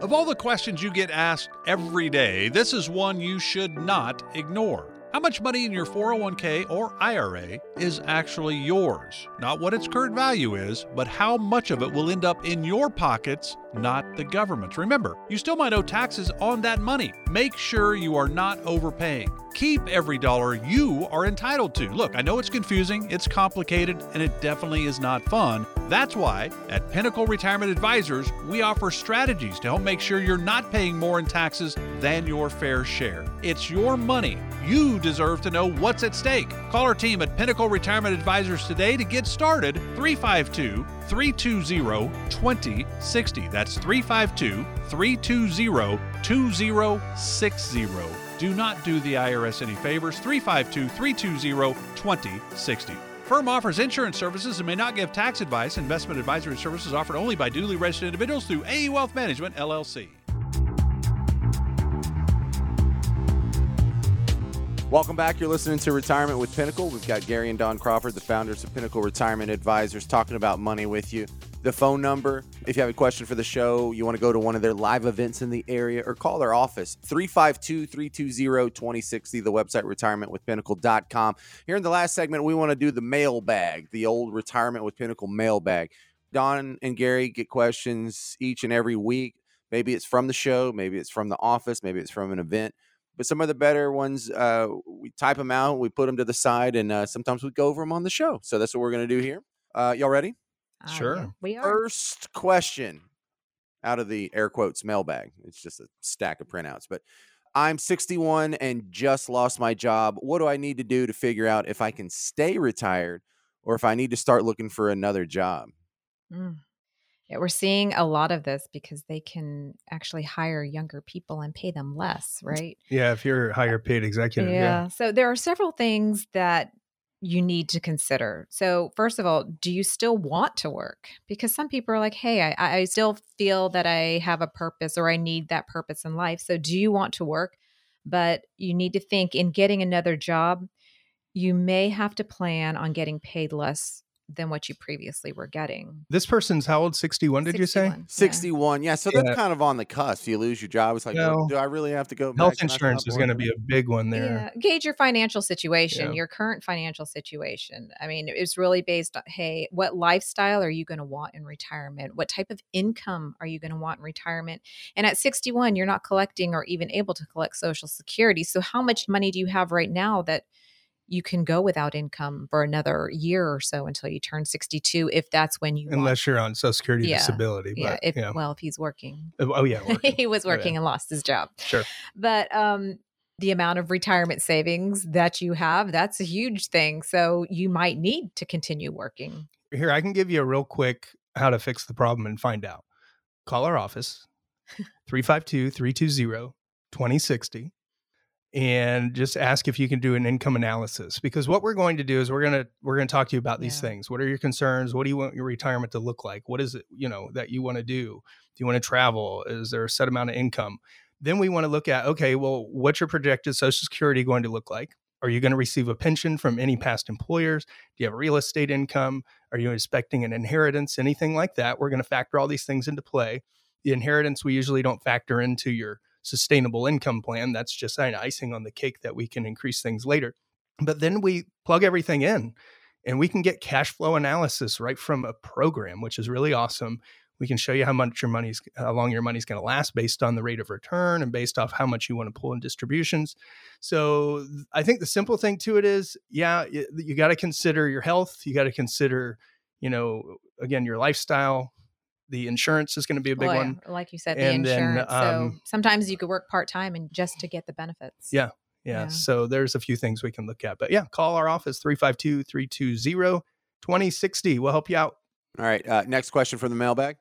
Of all the questions you get asked every day, this is one you should not ignore. How much money in your 401k or IRA is actually yours? Not what its current value is, but how much of it will end up in your pockets, not the government's. Remember, you still might owe taxes on that money. Make sure you are not overpaying. Keep every dollar you are entitled to. Look, I know it's confusing, it's complicated, and it definitely is not fun. That's why at Pinnacle Retirement Advisors, we offer strategies to help make sure you're not paying more in taxes than your fair share. It's your money. You deserve to know what's at stake. Call our team at Pinnacle Retirement Advisors today to get started. 352 320 2060. That's 352 320 2060. Do not do the IRS any favors. 352 320 2060. Firm offers insurance services and may not give tax advice. Investment advisory services offered only by duly registered individuals through AE Wealth Management, LLC. Welcome back. You're listening to Retirement with Pinnacle. We've got Gary and Dawn Crawford, the founders of Pinnacle Retirement Advisors, talking about money with you. The phone number, if you have a question for the show, you want to go to one of their live events in the area, or call their office, 352 320 2060, the website retirementwithpinnacle.com. Here in the last segment, we want to do the mailbag, the old Retirement with Pinnacle mailbag. Dawn and Gary get questions each and every week. Maybe it's from the show, maybe it's from the office, maybe it's from an event but some of the better ones uh, we type them out we put them to the side and uh, sometimes we go over them on the show so that's what we're going to do here uh, y'all ready Ah, Sure. yeah, we are. first question out of the air quotes mailbag it's just a stack of printouts but i'm 61 and just lost my job what do i need to do to figure out if i can stay retired or if i need to start looking for another job Mm. Yeah, we're seeing a lot of this because they can actually hire younger people and pay them less, right? Yeah, if you're a uh, higher paid executive. yeah. Yeah. So there are several things that you need to consider. So, first of all, do you still want to work? Because some people are like, hey, I, I still feel that I have a purpose or I need that purpose in life. So, do you want to work? But you need to think in getting another job, you may have to plan on getting paid less than what you previously were getting. This person's how old? 61, did you say? 61, yeah. 61. Yeah. So that's Yeah. kind of on the cusp. You lose your job. It's like, No. well, do I really have to go? Health back? Can insurance is going to be a big one there. Yeah, gauge your financial situation, Yeah. your current financial situation. I mean, it's really based on hey, what lifestyle are you going to want in retirement? What type of income are you going to want in retirement? And at 61, you're not collecting or even able to collect Social Security. So, how much money do you have right now that you can go without income for another year or so until you turn 62, if that's when you want? Unless you're on Social Security Yeah. disability. Yeah, But, if yeah. well, if he's working, Oh, yeah. working. he was Oh, yeah. working and lost his job Sure. but um the amount of retirement savings that you have that's a huge thing so you might need to continue working Here, I can give you a real quick how to fix the problem and find out. Call our office, 352 320 2060, and just ask if you can do an income analysis. Because what we're going to do is we're going to we're going to talk to you about these Yeah. things. What are your concerns? What do you want your retirement to look like? What is it, you know, that you want to do? Do you want to travel? Is there a set amount of income? Then we want to look at, okay, well, what's your projected social security going to look like? Are you going to receive a pension from any past employers? Do you have real estate income? Are you expecting an inheritance? Anything like that? We're going to factor all these things into play. The inheritance we usually don't factor into your sustainable income plan. That's just an icing on the cake that we can increase things later. But then we plug everything in and we can get cash flow analysis right from a program, which is really awesome. We can show you how much your money's, how long your money's going to last based on the rate of return and based off how much you want to pull in distributions. So I think the simple thing to it is, yeah, y- you got to consider your health. You got to consider, you know, again, your lifestyle. The insurance is going to be a big Well, yeah, one. like you said the And then, insurance so um, sometimes you could work part-time and just to get the benefits Yeah. Yeah. Yeah. So there's a few things we can look at. But yeah, call our office 352 320 2060. We'll help you out. All right. Uh, next question from the mailbag.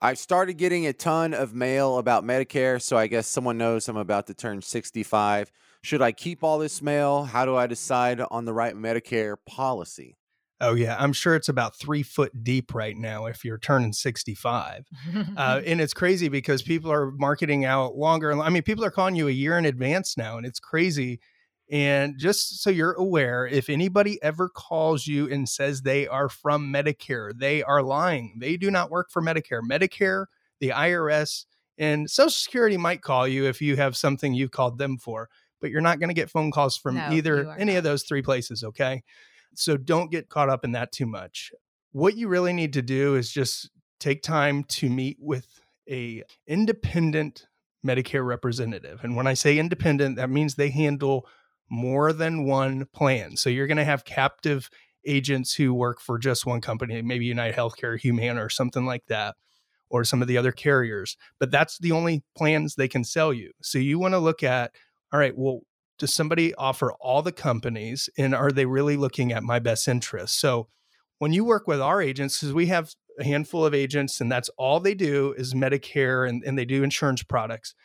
I've started getting a ton of mail about Medicare, so I guess someone knows I'm about to turn 65. Should I keep all this mail? How do I decide on the right Medicare policy? Oh, yeah. I'm sure it's about three foot deep right now if you're turning 65. Uh, and it's crazy because people are marketing out longer. I mean, people are calling you a year in advance now, and it's crazy. And just so you're aware, if anybody ever calls you and says they are from Medicare, they are lying. They do not work for Medicare. Medicare, the IRS, and Social Security might call you if you have something you've called them for, but you're not going to get phone calls from No, either any of those three places. Okay. So don't get caught up in that too much. What you really need to do is just take time to meet with a independent Medicare representative. And when I say independent, that means they handle more than one plan. So you're going to have captive agents who work for just one company, maybe United Healthcare, Humana, or something like that, or some of the other carriers. But that's the only plans they can sell you. So you want to look at, all right, well, does somebody offer all the companies and are they really looking at my best interest? So when you work with our agents, because we have a handful of agents and that's all they do is Medicare and, and they do insurance products,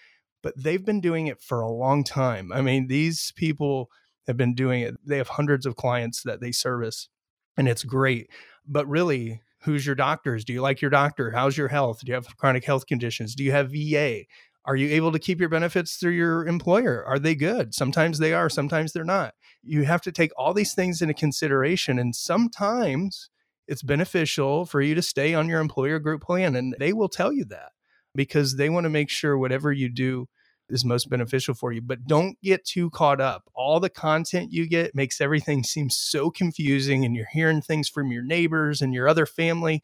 but they've been doing it for a long time. I mean, these people have been doing it. They have hundreds of clients that they service and it's great. But really, who's your doctors? Do you like your doctor? How's your health? Do you have chronic health conditions? Do you have VA? Are you able to keep your benefits through your employer? Are they good? Sometimes they are, sometimes they're not. You have to take all these things into consideration. And sometimes it's beneficial for you to stay on your employer group plan. And they will tell you that because they want to make sure whatever you do is most beneficial for you. But don't get too caught up. All the content you get makes everything seem so confusing, and you're hearing things from your neighbors and your other family.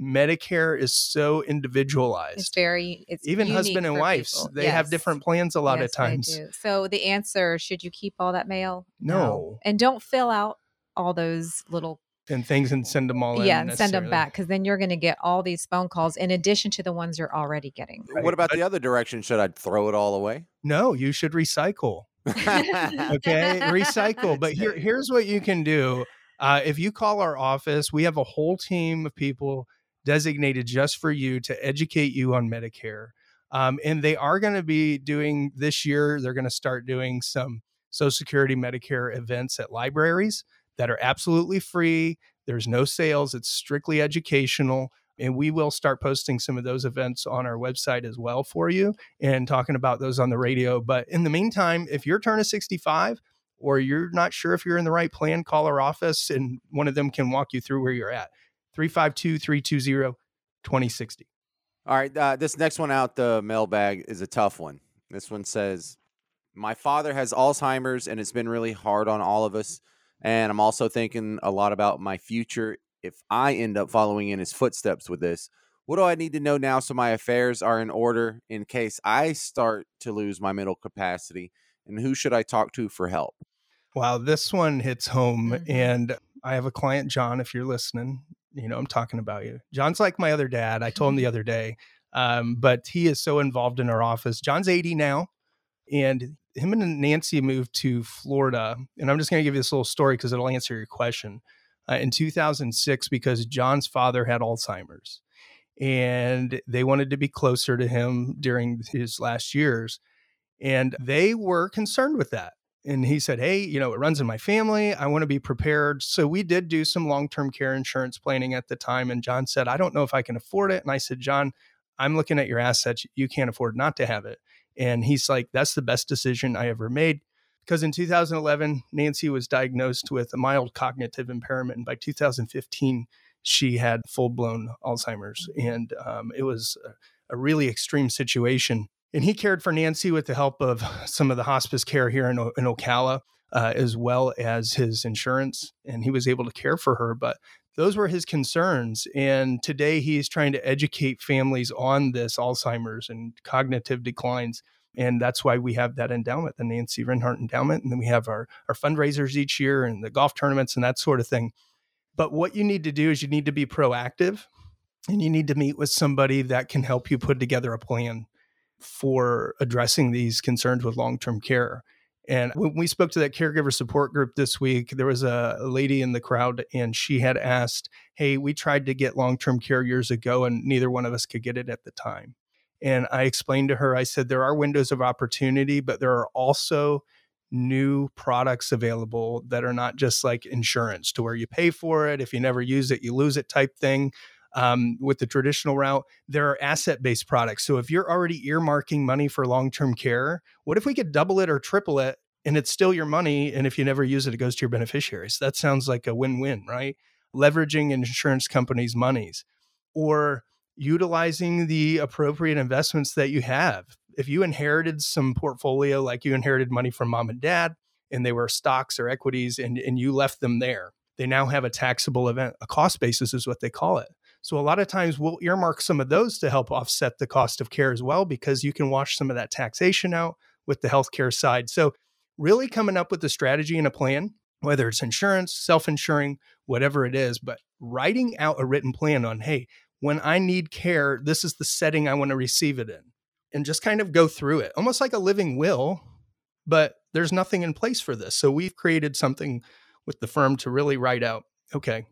Medicare is so individualized it's very it's even husband and for wives people. they have different plans a lot Yes, of times. So the answer: Should you keep all that mail? No. and don't fill out all those little and things and send them all in yeah, and send them back because then you're going to get all these phone calls in addition to the ones you're already getting. Right, What about but- the other direction? Should I throw it all away? no you should recycle okay recycle but here here's what you can do uh, if you call our office we have a whole team of people designated just for you to educate you on medicare um, and they are going to be doing this year they're going to start doing some social security medicare events at libraries that are absolutely free. There's no sales, it's strictly educational. And we will start posting some of those events on our website as well for you and talking about those on the radio. But in the meantime, if you're turning 65 or you're not sure if you're in the right plan, call our office and one of them can walk you through where you're at. 352 320 2060. All right, uh, this next one out the mailbag is a tough one. This one says, "My father has Alzheimer's, and it's been really hard on all of us. And I'm also thinking a lot about my future. If I end up following in his footsteps with this, what do I need to know now so my affairs are in order in case I start to lose my mental capacity? And who should I talk to for help?" Wow, this one hits home. Mhm. And I have a client, John, if you're listening, you know, I'm talking about you. John's like my other dad. I told him the other day, um, but he is so involved in our office. John's 80 now, and him and Nancy moved to Florida. And I'm just going to give you this little story because it'll answer your question. Uh, in 2006, because John's father had Alzheimer's and they wanted to be closer to him during his last years. And they were concerned with that and he said, Hey, you know, it runs in my family. I want to be prepared. So we did do some long term care insurance planning at the time. And John said, I don't know if I can afford it. And I said, John, I'm looking at your assets. You can't afford not to have it. And he's like, That's the best decision I ever made. Because in 2011, Nancy was diagnosed with a mild cognitive impairment. And by 2015, she had full blown Alzheimer's. And um, it was a, a really extreme situation and he cared for Nancy with the help of some of the hospice care here in, in Ocala, uh, as well as his insurance. And he was able to care for her. But those were his concerns. And today he's trying to educate families on this Alzheimer's and cognitive declines. And that's why we have that endowment, the Nancy Rinehart Endowment. And then we have our, our fundraisers each year and the golf tournaments and that sort of thing. But what you need to do is you need to be proactive and you need to meet with somebody that can help you put together a plan for addressing these concerns with long term care. And when we spoke to that caregiver support group this week, there was a lady in the crowd and she had asked, Hey, we tried to get long term care years ago and neither one of us could get it at the time. And I explained to her, I said, there are windows of opportunity, but there are also new products available that are not just like insurance to where you pay for it. If you never use it, you lose it type thing um, with the traditional route, there are asset based products. So if you're already earmarking money for long term care, what if we could double it or triple it and it's still your money? And if you never use it, it goes to your beneficiaries. That sounds like a win win, right? Leveraging insurance companies' monies or utilizing the appropriate investments that you have. If you inherited some portfolio, like you inherited money from mom and dad, and they were stocks or equities, and, and you left them there, they now have a taxable event. A cost basis is what they call it. So a lot of times we'll earmark some of those to help offset the cost of care as well, because you can wash some of that taxation out with the healthcare side. So really coming up with a strategy and a plan, whether it's insurance, self-insuring, whatever it is, but writing out a written plan on, hey, when I need care, this is the setting I want to receive it in. And just kind of go through it, almost like a living will, but there's nothing in place for this. So we've created something with the firm to really write out, okay,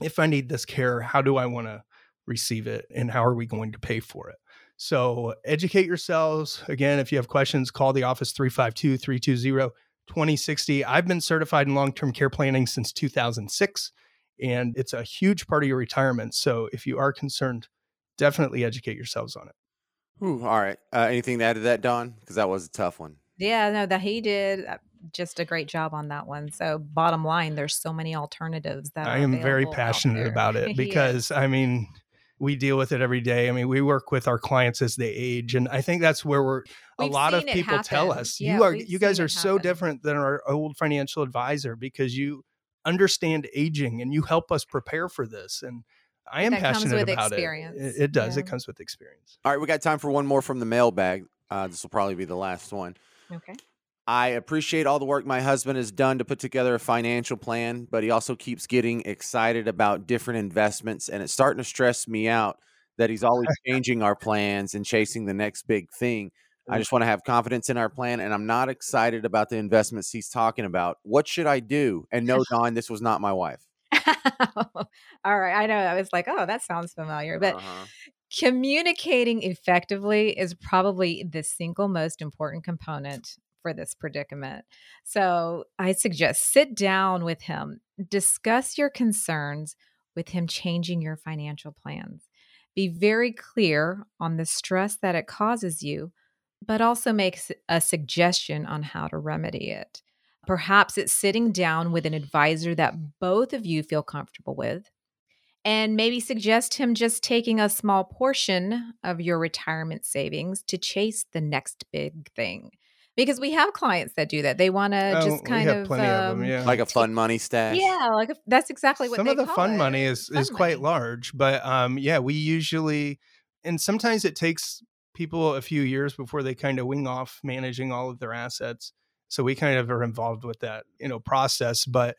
if I need this care, how do I want to receive it and how are we going to pay for it? So educate yourselves. Again, if you have questions, call the office 352 320 2060. I've been certified in long term care planning since 2006, and it's a huge part of your retirement. So if you are concerned, definitely educate yourselves on it. Whew, all right. Uh, anything to add to that, Dawn? Because that was a tough one. Yeah, no, that he did uh, just a great job on that one. So, bottom line, there's so many alternatives that I am very passionate about it it is. because I mean, we deal with it every day. I mean, we work with our clients as they age, and I think that's where we're. a We've lot of seen it people tell us Yeah, you are you guys are so different than our old financial advisor because you understand aging and you help us prepare for this. And I am That comes passionate with about experience. it. It, it does. It comes with experience. All right, we got time for one more from the mailbag. Uh, this will probably be the last one. Okay. I appreciate all the work my husband has done to put together a financial plan, but he also keeps getting excited about different investments, and it's starting to stress me out that he's always changing our plans and chasing the next big thing. I just want to have confidence in our plan, and I'm not excited about the investments he's talking about. What should I do? And no, Dawn, this was not my wife. All right. I know. I was like, oh, that sounds familiar. But Uh-huh. communicating effectively is probably the single most important component for this predicament. So I suggest sit down with him, discuss your concerns with him changing your financial plans. Be very clear on the stress that it causes you, but also make a suggestion on how to remedy it. Perhaps it's sitting down with an advisor that both of you feel comfortable with and maybe suggest him just taking a small portion of your retirement savings to chase the next big thing. Because we have clients that do that. They want to Oh, just we kind have of, plenty of um, them, yeah. Like a fun money stash. yeah, like a, that's exactly what some they of the call fun it. money is Fun is quite money. large but um yeah we usually and sometimes it takes people a few years before they kind of wing off managing all of their assets so we kind of are involved with that you know process but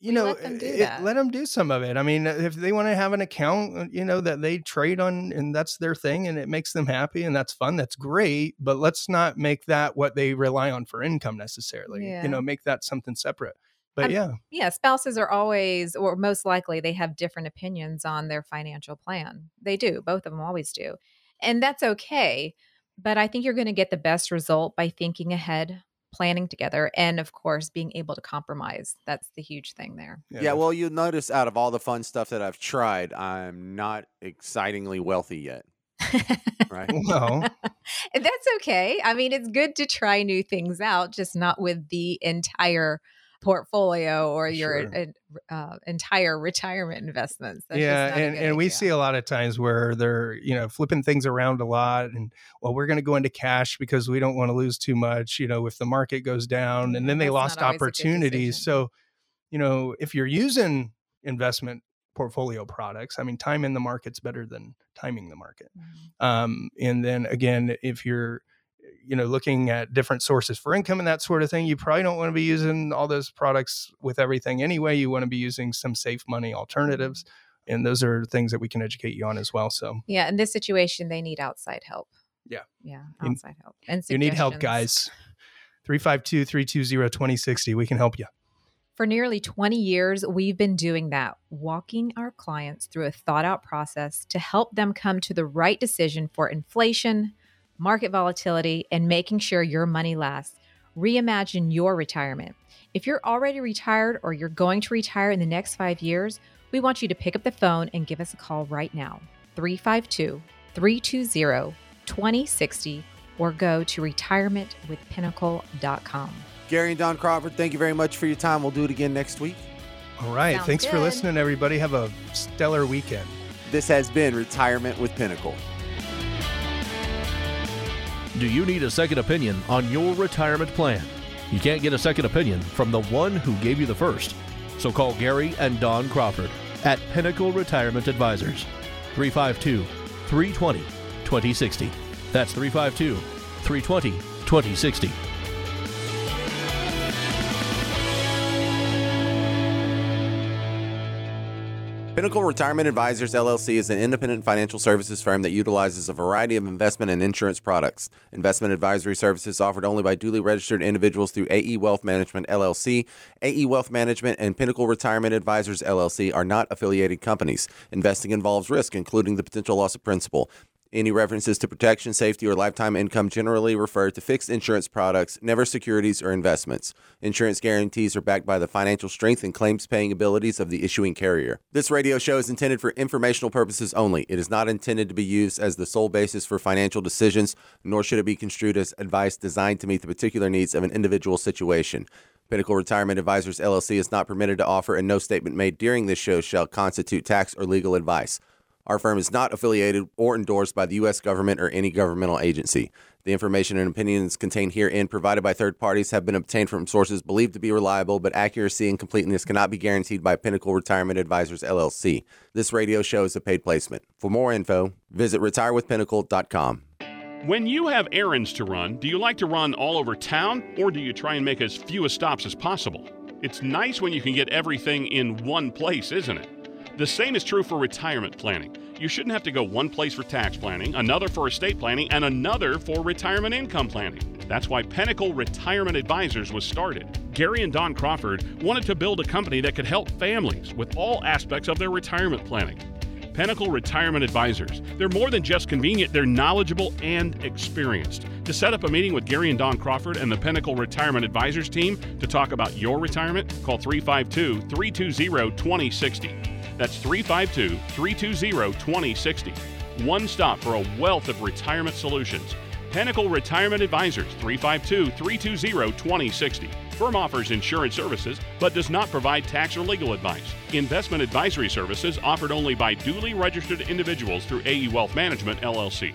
you know let them do it- let them do some of it i mean if they want to have an account uh, you know that they trade on and that's their thing and it makes them happy and that's fun that's great but let's not make that what they rely on for income necessarily Yeah. you know make that something separate but I'm- yeah yeah, spouses are always, or most likely, they have different opinions on their financial plan. They do. Both of them always do. And that's okay. But I think you're going to get the best result by thinking ahead, planning together, and of course, being able to compromise. That's the huge thing there. Yeah, well, you'll notice out of all the fun stuff that I've tried, I'm not excitingly wealthy yet. Right? well And that's okay. I mean, it's good to try new things out, just not with the entire portfolio or your Sure. uh, entire retirement investments. That's yeah and, and we see a lot of times where they're you know flipping things around a lot and well we're going to go into cash because we don't want to lose too much you know if the market goes down and then they that's lost not always a good opportunities so you know if you're using investment portfolio products i mean time in the market's better than timing the market Mhm. um, and then again if you're you know looking at different sources for income and that sort of thing you probably don't want to be using all those products with everything anyway you want to be using some safe money alternatives and those are things that we can educate you on as well so Yeah, in this situation, they need outside help. Yeah. Yeah, You- outside help. And so you need help guys 352-320-2060 we can help you For nearly 20 years, we've been doing that, walking our clients through a thought out process to help them come to the right decision for inflation, market volatility, and making sure your money lasts. Reimagine your retirement. If you're already retired or you're going to retire in the next five years, we want you to pick up the phone and give us a call right now 352 320 2060 or go to retirementwithpinnacle.com. Gary and Dawn Crawford, thank you very much for your time. We'll do it again next week. all right Sounds thanks for listening everybody have a stellar weekend This has been Retirement with Pinnacle. Do you need a second opinion on your retirement plan? You can't get a second opinion from the one who gave you the first. So call Gary and Dawn Crawford at Pinnacle Retirement Advisors. 352 320 2060. That's 352 320 2060. Pinnacle Retirement Advisors LLC is an independent financial services firm that utilizes a variety of investment and insurance products. Investment advisory services offered only by duly registered individuals through AE Wealth Management LLC. AE Wealth Management and Pinnacle Retirement Advisors LLC are not affiliated companies. Investing involves risk, including the potential loss of principal. Any references to protection, safety, or lifetime income generally refer to fixed insurance products, never securities or investments. Insurance guarantees are backed by the financial strength and claims paying abilities of the issuing carrier. This radio show is intended for informational purposes only. It is not intended to be used as the sole basis for financial decisions, nor should it be construed as advice designed to meet the particular needs of an individual situation. Pinnacle Retirement Advisors LLC is not permitted to offer, and no statement made during this show shall constitute tax or legal advice. Our firm is not affiliated or endorsed by the U.S. government or any governmental agency. The information and opinions contained herein provided by third parties have been obtained from sources believed to be reliable, but accuracy and completeness cannot be guaranteed by Pinnacle Retirement Advisors LLC. This radio show is a paid placement. For more info, visit retirewithpinnacle.com. When you have errands to run, do you like to run all over town or do you try and make as few stops as possible? It's nice when you can get everything in one place, isn't it? The same is true for retirement planning. You shouldn't have to go one place for tax planning, another for estate planning, and another for retirement income planning. That's why Pinnacle Retirement Advisors was started. Gary and Dawn Crawford wanted to build a company that could help families with all aspects of their retirement planning. Pinnacle Retirement Advisors. They're more than just convenient, they're knowledgeable and experienced. To set up a meeting with Gary and Dawn Crawford and the Pinnacle Retirement Advisors team to talk about your retirement, call 352 320 2060. That's 352 320 2060. One stop for a wealth of retirement solutions. Pinnacle Retirement Advisors 352 320 2060. Firm offers insurance services but does not provide tax or legal advice. Investment advisory services offered only by duly registered individuals through AE Wealth Management LLC.